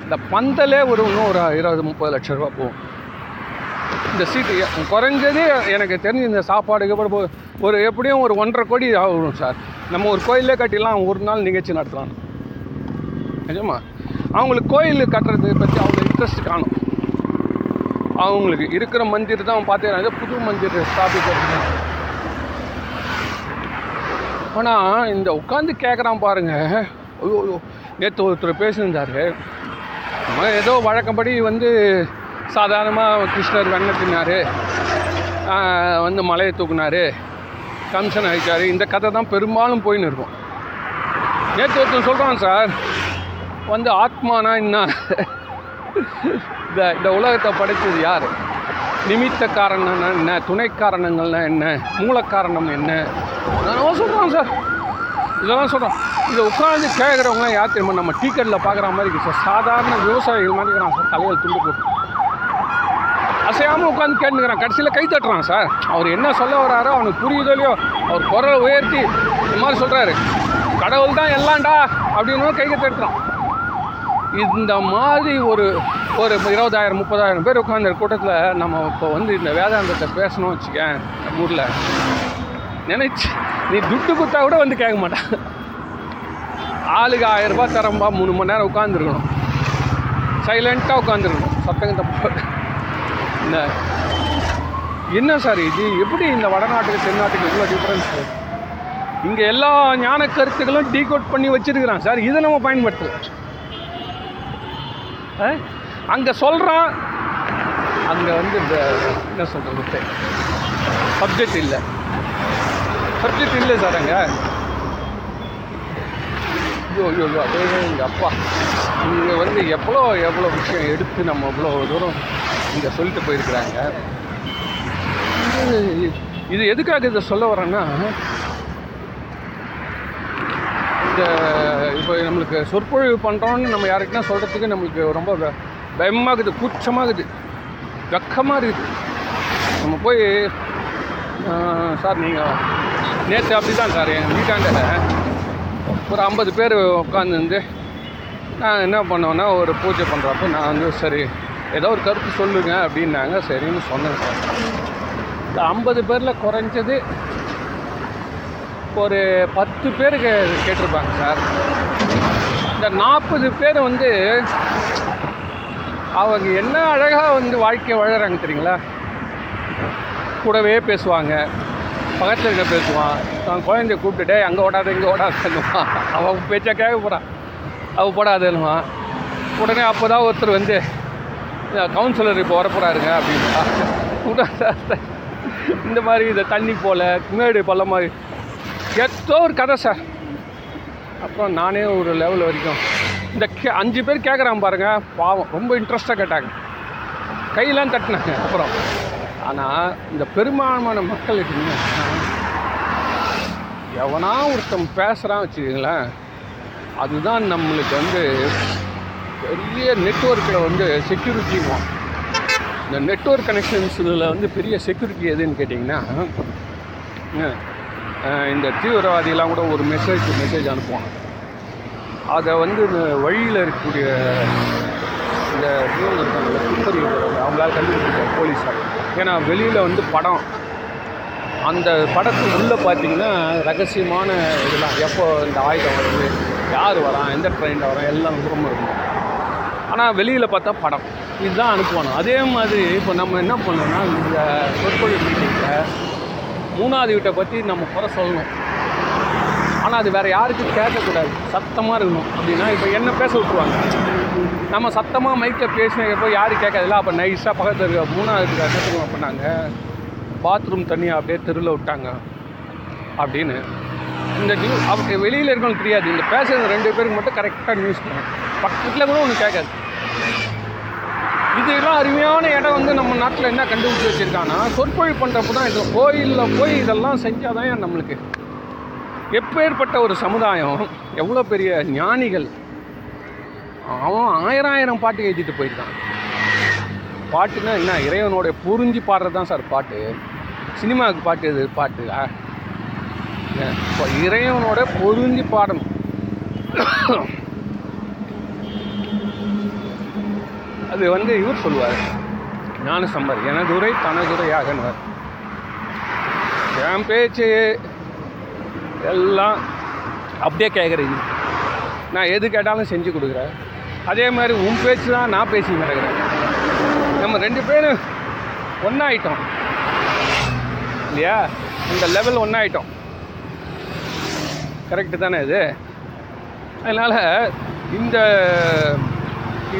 இந்த பந்தலே ஒரு இன்னும் ஒரு இருபது முப்பது லட்ச ரூபா போகும். இந்த சீட்டு குறைஞ்சது எனக்கு தெரிஞ்சு இந்த சாப்பாடுக்கு அப்புறம் ஒரு- எப்படியும் ஒரு ஒன்றரை கோடி ஆகும் சார். நம்ம ஒரு கோயிலே கட்டிடலாம் ஒரு நாள் நிகழ்ச்சி நடத்தலாம். நிஜமா? அவங்களுக்கு கோயில் கட்டுறது பற்றி அவங்க இன்ட்ரெஸ்ட் காணும். அவங்களுக்கு இருக்கிற மந்திர் தான் பார்த்துக்கிறாங்க புது மந்திர் ஸ்தாபிக்கிறது. ஆனால் இந்த உட்காந்து கேட்குறான் பாருங்கள் ஐயோ நேற்று ஒருத்தர் பேசியிருந்தார். ஏதோ வழக்கப்படி வந்து சாதாரணமாக கிருஷ்ணர் வெண்ணெய் வந்து மலையை தூக்குனாரு கம்சன் அழிச்சார் இந்த கதை தான் பெரும்பாலும் போயின்னு இருக்கும். நேற்று ஒருத்தர் சொல்கிறான் சார் வந்து ஆத்மானா என்ன இந்த இந்த உலகத்தை படைத்தது யார்? நிமித்த காரணம்னா என்ன துணை காரணங்கள்னா என்ன மூல காரணம் என்ன? நான் சொல்கிறான் சார். இதெல்லாம் சொல்கிறோம் இதை உட்காந்து கேட்குறவங்களாம் யார் தெரியுமா நம்ம டீக்கெட்டில் பார்க்குற மாதிரி இருக்குது சார். சாதாரண விவசாயிகள் மாதிரி நான் சார். தலையில் துண்டு போட்டு. அசையாமல் உட்காந்து கேட்டுக்கிறான் கடைசியில் கை தட்டுறான் சார். அவர் என்ன சொல்ல வராரோ அவனுக்கு புரியுதோ அவர் குரலை உயர்த்தி இந்த மாதிரி சொல்கிறாரு கடவுள் தான் எல்லாம்டா அப்படின்னு கை தட்டுறான் இந்த மாதிரி ஒரு ஒரு இருபதாயிரம் முப்பதாயிரம் பேர் உட்காந்து கூட்டத்தில் நம்ம இப்போ வந்து இந்த வேதாந்தத்தை பேசணும் வச்சுக்கேன் ஊரில். நினைச்சு நீ துட்டு கொடுத்தா கூட வந்து கேட்க மாட்டான். ஆளுக்கு ஆயிரம் ரூபாய் தரம்பா மூணு மணி நேரம் உட்காந்துருக்கணும் சைலண்ட்டாக உட்காந்துருக்கணும் சத்தங்க தப்பு இந்த என்ன சார் இது? எப்படி இந்த வடநாட்டுக்கு தென்னாட்டுக்கு இவ்வளோ டிஃப்ரென்ஸ் இங்கே எல்லா ஞான கருத்துக்களும் டீகோட் பண்ணி வச்சிருக்கிறான் சார். இதை நம்ம பயன்படுத்தல. அங்கே சொல்கிறான் அங்கே வந்து இந்த என்ன சொல்கிறது சப்ஜெக்ட் இல்லை. சப்ஜெக்ட் இல்லை சார் அங்கே. ஐயோ ஐயோ ஐயோ அதே எங்கள் அப்பா இங்கே வந்து எவ்வளோ எவ்வளோ விஷயம் எடுத்து நம்ம இவ்வளோ தூரம் இங்கே சொல்லிட்டு போயிருக்கிறாங்க. இது- இது எதுக்காக இதை சொல்ல வரேன்னா இந்த இப்போ நம்மளுக்கு சொற்பொழிவு பண்ணுறோன்னு நம்ம யாருக்குன்னா சொல்கிறதுக்கு நம்மளுக்கு ரொம்ப ப- பயமாகுது கூச்சமாகுது வெக்கமாக இருக்குது நம்ம போய் சார் நீங்கள் நேற்று அப்படி தான் சார் எங்கள் வீட்டாண்ட ஒரு ஐம்பது பேர் உட்காந்துருந்து நான் என்ன பண்ணோன்னா ஒரு பூஜை பண்ணுறப்ப நான் வந்து சரி ஏதோ ஒரு கருத்து சொல்லுங்க அப்படின்னாங்க. சரின்னு சொன்னேன் சார். இந்த ஐம்பது பேரில் குறைஞ்சது ஒரு பத்து பேர் கே கேட்டிருப்பாங்க சார். இந்த நாற்பது பேர் வந்து அவங்க என்ன அழகாக வந்து வாழ்க்கையை வாழறாங்க தெரியுங்களா? கூடவே பேசுவாங்க. பக்கத்தில் இருக்க பேசுவான். அவன் குழந்தைய கூப்பிட்டுட்டே அங்கே ஓடாத இங்கே ஓடாதுன்னுவான் அவன் பேச்சா கேட்க போகிறான் அவள் போடாதுன்னுவான் உடனே அப்போ தான் ஒருத்தர் வந்து கவுன்சிலர் இப்போ வரப்போகிறாருங்க அப்படின்னா. இந்த மாதிரி இந்த தண்ணி போல் மேடு பள்ளம் மாதிரி. ஏதோ ஒரு கதை சார் அப்புறம் நானே ஒரு லெவல் வரைக்கும். இந்த கே அஞ்சு பேர் கேட்குறான் பாருங்கள் பாவம் ரொம்ப இன்ட்ரெஸ்ட்டாக கேட்டாங்க. கையெல்லாம் தட்டினாங்க அப்புறம். ஆனால் இந்த பெரும்பான்மையான மக்கள் எப்படின்னா எவனா ஒருத்தன் பேசுகிறான் வச்சுக்கோங்களேன் அதுதான் நம்மளுக்கு வந்து பெரிய நெட்ஒர்க்கில் வந்து செக்யூரிட்டின்வான் இந்த நெட்ஒர்க் கனெக்ஷன்ஸ் இதில் வந்து பெரிய செக்யூரிட்டி எதுன்னு கேட்டிங்கன்னா இந்த தீவிரவாதிகளாம் கூட ஒரு மெசேஜ் மெசேஜ் அனுப்புவாங்க. அதை வந்து இந்த வழியில் இருக்கக்கூடிய இந்த இவங்க இருக்காங்கல்ல துப்பறிகிறவங்க அவங்களால கண்டுபிடிக்க போலீஸார். ஏன்னா வெளியில் வந்து படம். அந்த படத்துக்கு உள்ளே பார்த்தீங்கன்னா ரகசியமான இதெல்லாம். எப்போ இந்த ஆயுதம் வருது யார் வரான் எந்த ட்ரெயினில் வரான் எல்லாம் தூரமும் இருக்கும் ஆனால் வெளியில் பார்த்தா படம். இதுதான் அனுப்புவானோ? அதே மாதிரி இப்போ நம்ம என்ன பண்ணோம்னா இந்த சொற்பொழிவு மீட்டிங்கில் மூணாவது வீட்டை பற்றி நம்ம குறை சொல்லணும். ஆனால் அது வேறு யாருக்கும் கேட்கக்கூடாது. சத்தமாக இருக்கணும். அப்படின்னா இப்போ என்ன பேச விட்டுருவாங்க? நம்ம சத்தமாக மைக்கில் பேசினப்போ யாரும் கேட்காதில்ல. அப்போ நைஸாக பக்கத்தில் இருக்க மூணாவது வீட்டுக்கு என்ன தெரியுமா பண்ணாங்க? பாத்ரூம் தண்ணியை அப்படியே தெருவில் விட்டாங்க. அப்படின்னு. இந்த நியூ அவங்க வெளியில் இருக்கவங்களுக்கு தெரியாது. இந்த பேசுகிற ரெண்டு பேருக்கு மட்டும் கரெக்டாக நியூஸ் பண்ணும் பக்கத்தில் கூட ஒன்று கேட்காது. இதெல்லாம் அருமையான இடம் வந்து நம்ம நாட்டில் என்ன கண்டுபிடிச்சி வச்சுருக்காங்கன்னா சொற்பொழிவு பண்ணுறப்ப தான் இந்த கோயிலில் போய் இதெல்லாம் செஞ்சால் தான் நம்மளுக்கு? எப்பேற்பட்ட ஒரு சமுதாயம் எவ்வளோ பெரிய ஞானிகள் அவன் ஆயிரம் ஆயிரம் பாட்டு எழுதிட்டு போயிருக்கான். பாட்டுன்னா என்ன? இறைவனோட புரிஞ்சு பாடுறது தான் சார் பாட்டு. சினிமாவுக்கு பாட்டு இது பாட்டு. இப்போ இறைவனோட பொருந்தி பாடணும். அது வந்து இவர் சொல்லுவார். ஞானசம்பர் எனதுரை தனதுரையாகனார் என் பேச்சு எல்லாம் அப்படியே கேட்குறீங்க நான் எது கேட்டாலும் செஞ்சு கொடுக்குறேன். அதே மாதிரி உன் பேச்சு தான் நான் பேசி நடக்கிறேன். நம்ம ரெண்டு பேரும் ஒன்றாயிட்டோம் இல்லையா? இந்த லெவல் ஒன்றாயிட்டோம் கரெக்டு தானே இது? அதனால் இந்த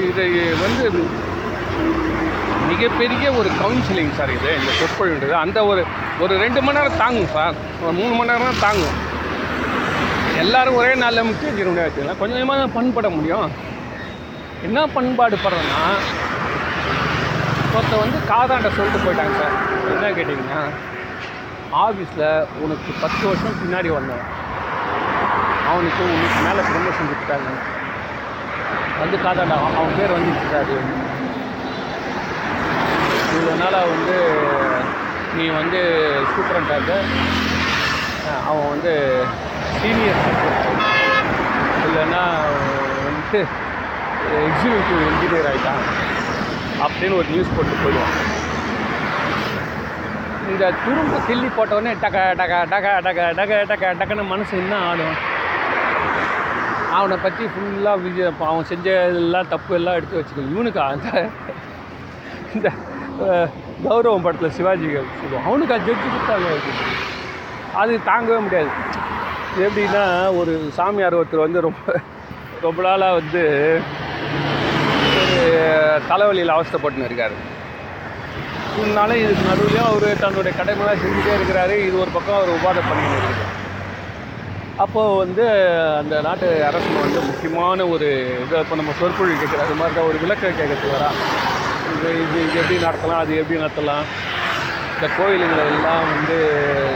இது வந்து மிகப்பெரிய ஒரு கவுன்சிலிங் சார் இது இந்த சொற்பொழிவுன்றது. அந்த ஒரு ஒரு ரெண்டு மணி நேரம் தாங்கும் சார் ஒரு மூணு மணி நேரம் தான் தாங்கும். எல்லாரும் ஒரே நாளில் முக்கிய முடியாது கொஞ்சம் கொஞ்சமாக தான் பண்பட முடியும். என்ன பண்பாடு படுறோன்னா ஒருத்தர் வந்து காதாண்ட சொல்லிட்டு போயிட்டாங்க சார் என்ன கேட்டிங்கன்னா ஆஃபீஸில் உனக்கு பத்து வருஷம் பின்னாடி வந்தேன் அவனுக்கு உனக்கு மேலே ப்ரொமோஷன் கொடுத்துட்டாங்க. வந்து காதாண்ட அவன் பேர் வந்துச்சு சார் இதனால் நாளாக வந்து நீ வந்து சூப்பரண்டாக அவன் வந்து சீனியர் இல்லைன்னா வந்துட்டு எக்ஸிக்யூட்டிவ் இன்ஜினியர் ஆகிட்டான் அப்படின்னு ஒரு நியூஸ் போட்டு போயிடுவான். இந்த துரும்பு கிள்ளி போட்டவுடனே டக டக டக டக டக டக டக்குன்னு மனசு என்ன ஆடும்? அவனை பற்றி ஃபுல்லாக விஜய் அவன் செஞ்ச எல்லாம் தப்பு எல்லாம் எடுத்து வச்சுக்கோ இவனுக்கு அந்த இந்த கௌரவம் படத்தில் சிவாஜி அவனுக்கு அது ஜட்ஜி கொடுத்தாங்க. அது தாங்கவே முடியாது. எப்படின்னா ஒரு சாமியார் ஒருத்தர் வந்து ரொம்ப ரொம்ப நாளாக வந்து ஒரு தலைவலியில் அவஸ்தைப்பட்டுன்னு இருக்கார். இதனால இதுக்கு நடுவில் அவர் தன்னுடைய கடமைலாம் செஞ்சுட்டே இருக்கிறாரு. இது ஒரு பக்கம் அவர் உபாதை பண்ணிட்டு இருக்காரு. அப்போது வந்து அந்த நாட்டு அரசு வந்து முக்கியமான ஒரு இதை. இப்போ நம்ம சொற்பொழிவு கேட்குற அது மாதிரி தான் ஒரு விளக்க கேட்கறதுக்கு வரா. இது இது இது எப்படி நடத்தலாம் அது எப்படி நடத்தலாம்? இந்த கோயிலுங்களெல்லாம் வந்து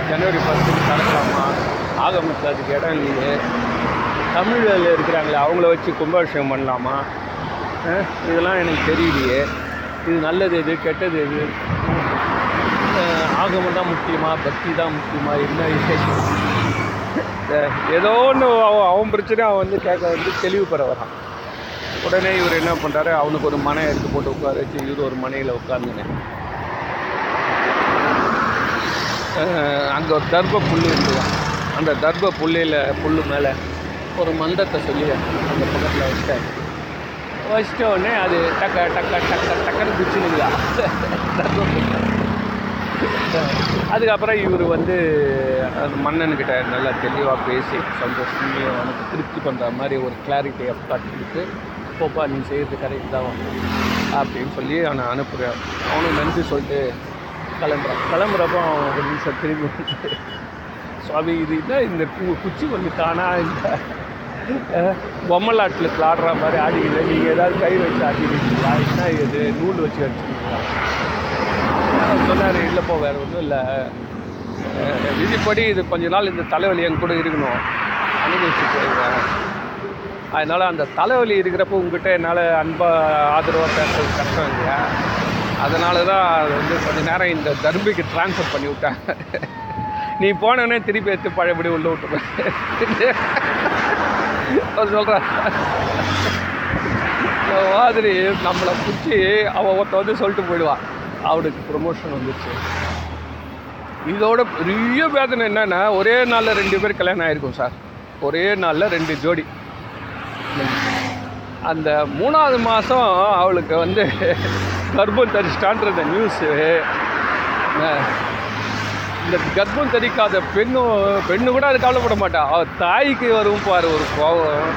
ஜனவரி ஃபஸ்ட்டுக்கு நடக்கலாமா? ஆகமத்தில் அதுக்கு இடம் இல்லையே. தமிழில் இருக்கிறாங்களே அவங்கள வச்சு கும்பாபிஷேகம் பண்ணலாமா? இதெல்லாம் எனக்கு தெரியலையே. இது நல்லது எது கெட்டது எது? ஆகமம் தான் முக்கியமாக பக்தி தான் முக்கியமாக என்ன விசேஷம்? ஏதோ ஒன்று அவன் அவன் பிரச்சனை அவன் வந்து கேட்க வந்து தெளிவு பெற வரான். உடனே இவர் என்ன பண்ணுறாரு அவனுக்கு ஒரு மனை எடுத்து போட்டு உட்கார வச்சு இவர் ஒரு மனையில் உட்காந்துனேன் அங்கே ஒரு தர்ப புல் இருந்துதான் அந்த தர்ப புள்ளியில் புல் மேலே ஒரு மந்தத்தை சொல்லி அந்த பக்கத்தில் வச்சிட்டேன் வச்சிட்ட உடனே அது டக்க டக்க டக்க டக்குன்னு பிடிச்சினுங்களா அதுக்கப்புறம் இவர் வந்து அந்த மன்னன்கிட்ட நல்லா தெளிவாக பேசி சந்தோஷமே அவனுக்கு திருப்தி பண்ணுற மாதிரி ஒரு கிளாரிட்டி ஆஃப் தாட் கொடுத்து போப்பா நீ செய்கிறது கரெக்ட் தான் அப்படின்னு சொல்லி அவனை அனுப்புகிறேன் அவனும் நன்றி சொல்லிட்டு கிளம்புறான். கிளம்புறப்போ அவன் ஒரு நிமிஷம் திரும்பி சுவாமி இது தான் இந்த பூ குச்சி வந்து காணா இந்த பொம்மலாட்டில் ஆடுற மாதிரி ஆடிக்கிது நீங்கள் ஏதாவது கை வச்சு ஆடிக்கிட்டீங்களா என்ன இது? நூல் வச்சு அடிச்சுக்கிறீங்களா சொன்னார் இல்லைப்போ வேறு ஒன்றும் இல்லை. விதிப்படி இது கொஞ்ச நாள் இந்த தலைவலி என் கூட இருக்கணும். அனுபவிச்சு போயிடுவேன் அதனால் அந்த தலைவலி இருக்கிறப்போ உங்ககிட்ட என்னால் அன்பாக ஆதரவாக பேசுறது கஷ்டம் இல்லையா? அதனால தான் அது வந்து கொஞ்ச நேரம் இந்த தர்பிக்கு ட்ரான்ஸ்ஃபர் பண்ணி விட்டேன் நீ போனோடனே திருப்பி எடுத்து பழையபடி உள்ள விட்டுருவேன் அவர் மாதிரி நம்மளை பிடிச்சி அவன் ஒருத்த வந்து சொல்லிட்டு போயிடுவான். அவருக்கு ப்ரொமோஷன் வந்துச்சு. இதோட பெரிய வேதனை என்னென்னா ஒரே நாளில் ரெண்டு பேர் கல்யாணம் ஆகிருக்கும் சார். ஒரே நாளில் ரெண்டு ஜோடி. அந்த மூணாவது மாதம் அவளுக்கு வந்து கர்ப்பம் தரிச்சிட்டான்ற நியூஸு இந்த கர்ப்பம் தரிக்காத பெண்ணும் பெண்ணு கூட அது கவலைப்பட மாட்டா. அவள் தாய்க்கு வரும் பாரு ஒரு கோபம்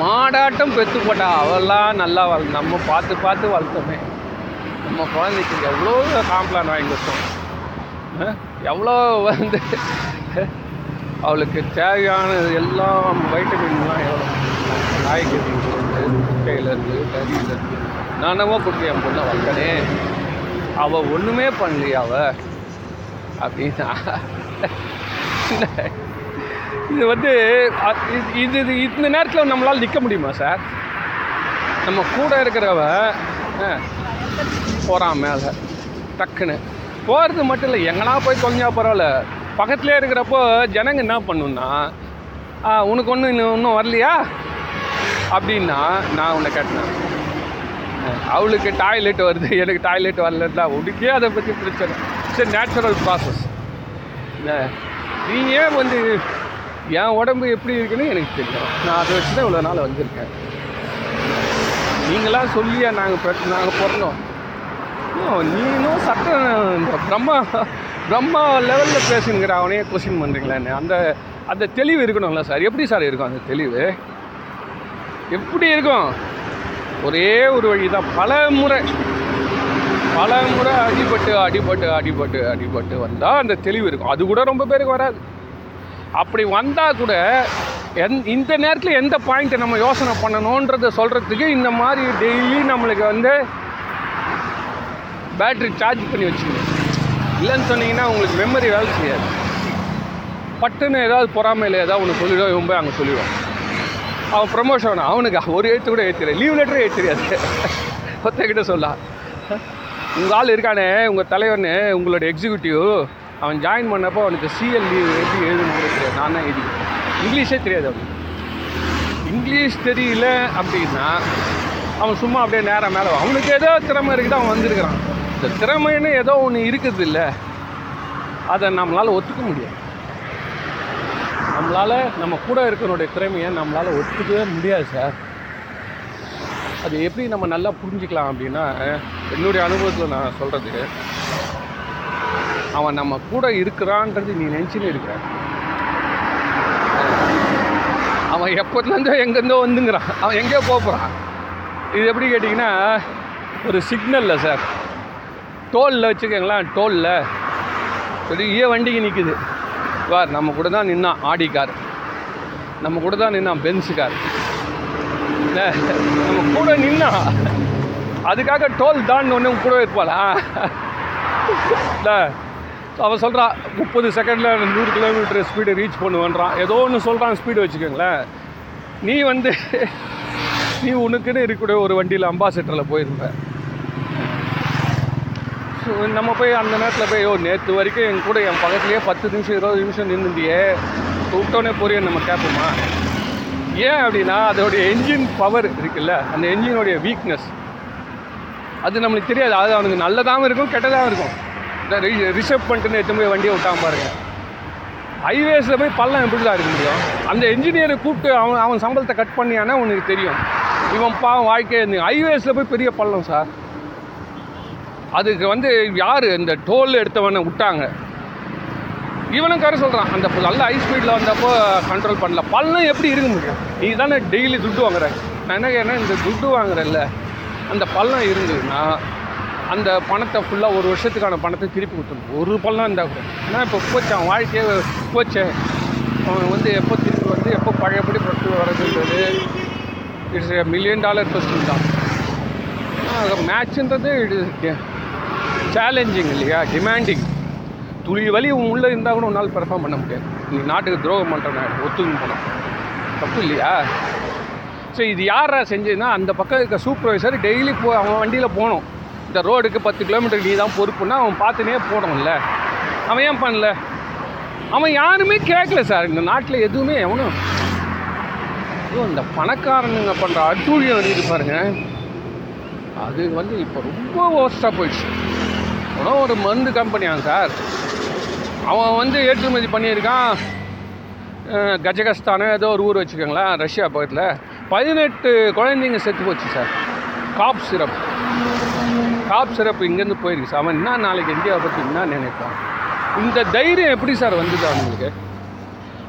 மாடாட்டம் பெற்று போட்டா அவெல்லாம் நல்லா வள நம்ம பார்த்து பார்த்து வளர்த்தோமே. நம்ம குழந்தைக்கு எவ்வளோ காம்ப்ளான் வாங்கி கொடுத்தோம். எவ்வளோ வந்து அவளுக்கு தேவையான எல்லாம் வைட்டமின்லாம் எவ்வளோ. காய்கறிலேருந்து முட்டையிலேருந்து கறியிலேருந்து நானவோ கொடுத்து என் பொண்ணை வளர்த்தனே. அவள் ஒன்றுமே பண்ணலையா அவ. அப்படின்னா இது வந்து இது- இது இது இந்த நேரத்தில் நம்மளால் நிற்க முடியுமா சார் நம்ம கூட இருக்கிறவ போகிறான் மேலே. டக்குன்னு. போகிறது மட்டும் இல்லை எங்கனா போய் கொஞ்சம் பரவாயில்ல. பக்கத்துலேயே இருக்கிறப்போ ஜனங்க என்ன பண்ணுன்னா உனக்கு ஒன்றும் இன்னும் இன்னும் வரலையா? அப்படின்னா நான் உன்னை கேட்டேன். அவளுக்கு டாய்லெட் வருது எனக்கு டாய்லெட் வரலன்னா உனக்கே அதை பற்றி பிரச்சனை. இட்ஸ் நேச்சுரல் ப்ராசஸ் நீ ஏன் வந்து என் உடம்பு எப்படி இருக்குன்னு எனக்கு தெரியும். நான் அதை வச்சு தான் இவ்வளோ நாள் வந்திருக்கேன். நீங்களாம் சொல்லியா நாங்கள் நாங்கள் பிறந்தோம். நீனும் சட்டம் இந்த பிரம்மா பிரம்மா லெவலில் பேசுங்கிற அவனையே கொஸ்டின் பண்ணுறீங்களான்னு அந்த அந்த தெளிவு இருக்கணும்ல சார். எப்படி சார் இருக்கும் அந்த தெளிவு? எப்படி இருக்கும்? ஒரே ஒரு வழி தான் பல முறை பல முறை அடிபட்டு அடிபட்டு அடிபட்டு அடிபட்டு வந்தால் அந்த தெளிவு இருக்கும். அது கூட ரொம்ப பேருக்கு வராது. அப்படி வந்தால் கூட எந் இந்த நேரத்தில் எந்த பாயிண்ட்டை நம்ம யோசனை பண்ணணுன்றதை சொல்கிறதுக்கு இந்த மாதிரி டெய்லி நம்மளுக்கு வந்து பேட்ரி சார்ஜ் பண்ணி வச்சுக்கணும். இல்லைன்னு சொன்னீங்கன்னா உங்களுக்கு மெமரி வேலை செய்யாது. பட்டுன்னு ஏதாவது பொறாமையில் ஏதாவது ஒன்று சொல்லிவிடும் இவன் போய் அங்கே சொல்லிடுவான். அவன் ப்ரமோஷன் அவனுக்கு ஒரு எழுத்து கூட ஏற்றுறது லீவ் லெட்டரே ஏற்றுறியாது ஒத்தக்கிட்ட சொல்லலாம். உங்கள் ஆள் இருக்கானே உங்கள் தலைவனே உங்களோட எக்ஸிக்யூட்டிவ் அவன் ஜாயின் பண்ணப்போ அவனுக்கு சிஎல் லீவ் எப்படி எழுதணும்னு தெரியாது. நான் தான் எழுதி இங்கிலீஷே தெரியாது அவனுக்கு. இங்கிலீஷ் தெரியல அப்படின்னா அவன் சும்மா அப்படியே நேரம் மேலே அவனுக்கு ஏதோ திறமை இருக்குது அவன் வந்திருக்கிறான். இந்த திறமைன்னு ஏதோ ஒன்று இருக்குது இல்லை அதை நம்மளால் ஒத்துக்க முடியாது. நம்மளால் நம்ம கூட இருக்கிறனுடைய திறமையை நம்மளால் ஒத்துக்கவே முடியாது சார் அது எப்படி நம்ம நல்லா புரிஞ்சுக்கலாம் அப்படின்னா என்னுடைய அனுபவத்தில் நான் சொல்கிறது அவன் நம்ம கூட இருக்கிறான்றது நீ நினச்சின்னு இருக்கிற அவன் எப்போதுலேருந்தோ எங்கேருந்தோ வந்துங்கிறான். அவன் எங்கேயோ போகிறான் இது எப்படி கேட்டிங்கன்னா ஒரு சிக்னலில் சார். டோலில் வச்சுக்கோங்களேன் டோலில் பெரிய வண்டிக்கு நிற்குது வார் நம்ம கூட தான் நின்னான் ஆடி கார். நம்ம கூட தான் நின்னான் பென்ஸு கார். நம்ம கூட நின்னா அதுக்காக டோல் தான் ஒன்று கூட இருப்பாளா? இல்லை அவன் சொல்கிறான் முப்பது செகண்டில் நூறு கிலோமீட்டர் ஸ்பீடு ரீச் பண்ணுவேன்றான். ஏதோ ஒன்று சொல்கிறான் ஸ்பீடு வச்சுக்கோங்களேன். நீ வந்து நீ உனக்குன்னு இருக்கக்கூடிய ஒரு வண்டியில் அம்பாசிட்டரில் போயிருந்த ஸோ நம்ம போய் அந்த நேரத்தில் போய் ஓ நேற்று வரைக்கும் என் கூட என் பக்கத்துலேயே பத்து நிமிஷம் இருபது நிமிஷம் நின்றுந்தியே கூப்பிட்டோன்னே போறிய நம்ம கேட்போமா? ஏன் அப்படின்னா அதோடைய என்ஜின் பவர் இருக்குல்ல அந்த என்ஜினுடைய வீக்னஸ் அது நம்மளுக்கு தெரியாது. அது அவனுக்கு நல்லதாகவும் இருக்கும் கெட்டதாகவும் இருக்கும். ரிசர்வ் பண்ணிட்டுன்னு எடுத்து போய் வண்டியை விட்டாம பாருங்க. ஹைவேஸில் போய் பள்ளம் எப்படி தான் இருக்க முடியும் அந்த என்ஜினியரை கூப்பிட்டு அவன் அவன் சம்பளத்தை கட் பண்ணியானா உனக்கு தெரியும். இவன் பாவம் வாழ்க்கையே வாழ்க்கை ஹைவேஸில் போய் பெரிய பள்ளம் சார் அதுக்கு வந்து யார்? இந்த டோல் எடுத்தவனை விட்டாங்க. இவனும் கரை சொல்கிறான் அந்த நல்ல ஹை ஸ்பீடில் வந்தப்போ கண்ட்ரோல் பண்ணல. பள்ளம் எப்படி இருக்க முடியும்? நீ தானே டெய்லி துட்டு வாங்குற. நான் என்ன கேட்டேன் இந்த துட்டு வாங்குறல்ல அந்த பள்ளம் இருந்ததுன்னா அந்த பணத்தை ஃபுல்லாக ஒரு வருஷத்துக்கான பணத்தை திருப்பி கொடுத்துருவோம் ஒரு பழம் இருந்தால் கூட. ஏன்னா இப்போ போச்சான் வாழ்க்கையே போச்சேன் அவன் வந்து எப்போ திருப்பி வந்து எப்போ பழையபடி பட்டு வரதுன்றது it's a million dollar question தான். மேட்ச்ன்றது இட் சேலஞ்சிங் இல்லையா? டிமாண்டிங் துளி வலி உன் உள்ளே இருந்தால் கூட உன்னால் பெர்ஃபார்ம் பண்ண முடியாது. நீ நாட்டுக்கு துரோகம் பண்ணுறேன் ஒத்துக்கும் போனோம் தப்பு இல்லையா? ஸோ இது யாரா செஞ்சதுன்னா அந்த பக்கம் இருக்க சூப்பர்வைசர் டெய்லி போ அவன் வண்டியில் போனோம் இந்த ரோடுக்கு பத்து கிலோமீட்டர் நீ தான் பொறுப்புன்னா அவன் பார்த்துனே போடணும்ல அவன் ஏன் பண்ணல? அவன் யாருமே கேட்கல சார். இந்த நாட்டில் எதுவுமே எவனும் ஐயோ இந்த பணக்காரனுங்க பண்ணுற அட்டூழியம் வந்து பாருங்க. அது வந்து இப்போ ரொம்ப ஓஸ்ட்டாக போயிடுச்சு. ஆனால் ஒரு மருந்து கம்பெனியான் சார். அவன் வந்து ஏற்றுமதி பண்ணியிருக்கான். அஹ், ஏதோ ஒரு ஊர் வச்சுக்கோங்களேன் ரஷ்யா பக்கத்தில். பதினெட்டு குழந்தைங்க செத்து போச்சு sir. Cough syrup. Cough syrup இங்கேருந்து போயிருக்கு சார் அவன் என்ன நாளைக்கு இந்தியாவை பற்றி என்ன நினைப்பான். இந்த தைரியம் எப்படி சார் வந்தது அவங்களுக்கு?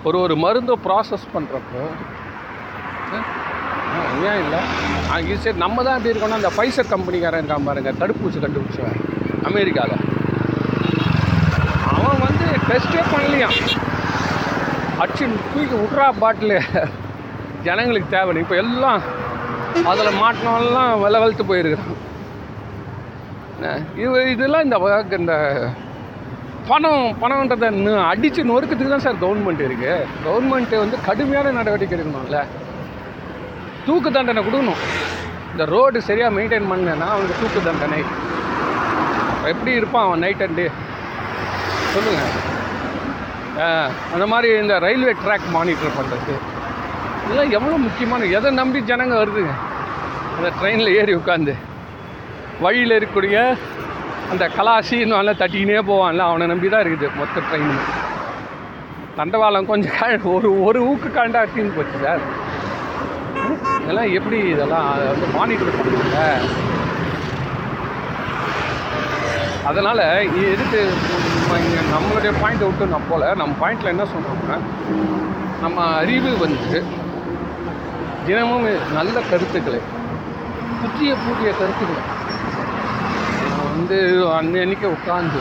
ஒரு ஒரு மருந்தை ப்ராசஸ் பண்ணுறப்போ ஏன் இல்லை? இது சரி நம்ம தான் எப்படி இருக்கோம்னா அந்த ஃபைசர் கம்பெனிக்காரன் இருக்கான் பாருங்க தடுப்பூசி கண்டுபிடிச்சவன் அமெரிக்காவில் அவன் வந்து டெஸ்ட்டே பண்ணலையாம். அடிச்சு தூக்கி விட்றா பாட்டில். ஜனங்களுக்கு தேவை இப்போ எல்லாம் அதில் மாட்டினவெல்லாம் வில வெளுத்து போயிருக்கிறான். இது இதெல்லாம் இந்த இந்த பணம் பணம்ன்றதை அடித்து நொறுக்கிறதுக்கு தான் சார் கவர்மெண்ட் இருக்குது கவர்மெண்ட்டு வந்து கடுமையான நடவடிக்கை எடுக்கணும்ல. தூக்கு தண்டனை கொடுக்கணும். இந்த ரோடு சரியாக மெயின்டைன் பண்ணலன்னா அவனுக்கு தூக்கு தண்டனை. எப்படி இருப்பான் அவன் நைட் அண்ட் டே சொல்லுங்கள் அந்த மாதிரி இந்த ரயில்வே ட்ராக் மானிட்டர் பண்ணுறது இதெல்லாம் எவ்வளோ முக்கியமான எதை நம்பி ஜனங்க வருதுங்க? அந்த ட்ரெயினில் ஏறி உட்காந்து வழியில் இருக்கக்கூடிய அந்த கலாசின்னு நல்லா தட்டிக்கினே போவான்ல. அவனை நம்பி தான் இருக்குது மொத்த ட்ரெயின் தண்டவாளம் கொஞ்சம் கா- ஒரு ஒரு ஊக்கு காண்டா அட்டின்னு போச்சு சார். இதெல்லாம் எப்படி இதெல்லாம் அதை வந்து மானிட்டர் பண்ணுங்க அதனால் எதுக்கு நம்ம இங்கே நம்மளுடைய பாயிண்ட்டை விட்டு நம்ம போல. நம்ம பாயிண்டில் என்ன சொல்கிறோம்னா நம்ம அறிவு வந்து தினமும் நல்ல கருத்துக்களை புதிய புதிய கருத்துக்களை வந்து அன்னைக்கு உட்காந்து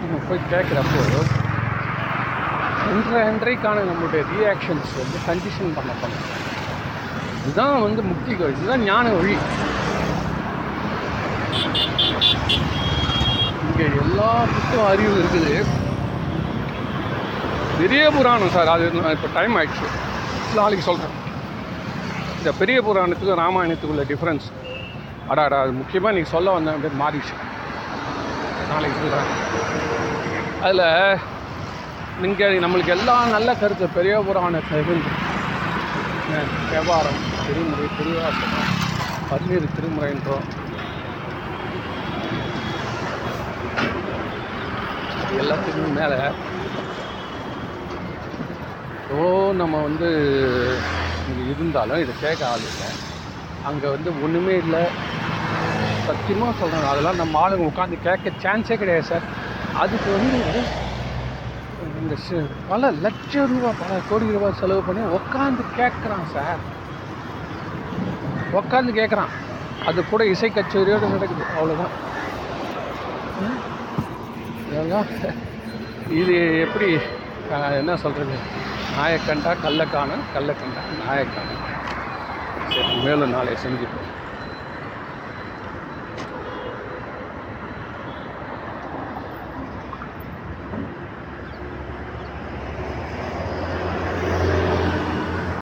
நம்ம போய் கேட்குறப்போ என்ற என்றைக்கான நம்மளுடைய ரியாக்ஷன்ஸ் வந்து கண்டிஷன் பண்ண பண்ண இதுதான் வந்து முக்கிய வழி இதுதான் ஞான வழி. இங்கே எல்லாத்துக்கும் அறிவு இருக்குது. பெரிய புராணம் சார் அது இப்போ டைம் ஆயிடுச்சு. நாளைக்கு சொல்கிறேன் இந்த பெரிய புராணத்துக்கும் ராமாயணத்துக்குள்ள டிஃப்ரென்ஸ் அடாடா அது முக்கியமாக நீங்கள் சொல்ல வந்தேன் பேர் மாறிடுச்சு நாளைக்கு சொல்கிறேன் அதில் நீங்கள் நம்மளுக்கு எல்லா நல்ல கருத்து. பெரிய புராண இருந்து வியாபாரம் திருமுறை திருவாசகம் பன்னீர் திருமுறைன்றோம் எல்லாத்துக்குமே மேலே ஓ நம்ம வந்து இங்கே இருந்தாலும் இதை கேட்க ஆள் இல்லை. அங்கே வந்து ஒன்றுமே இல்லை. சத்தியமாக சொல்கிறேன் அதெல்லாம் நம்ம ஆளுங்க உட்காந்து கேட்க சான்ஸே கிடையாது சார். அதுக்கு வந்து இந்த பல லட்சம் ரூபா பல கோடி ரூபாய் செலவு பண்ணி உட்காந்து கேட்குறான் சார். உட்காந்து கேட்குறான். அது கூட இசை கச்சேரியோடு நடக்குது அவ்வளோதான் இது எப்படி என்ன சொல்கிறது நாயக்கண்டா கள்ளக்கான கள்ளக்கண்டா நாயக்கண்டா மேலும் நாளை சந்திப்போம்.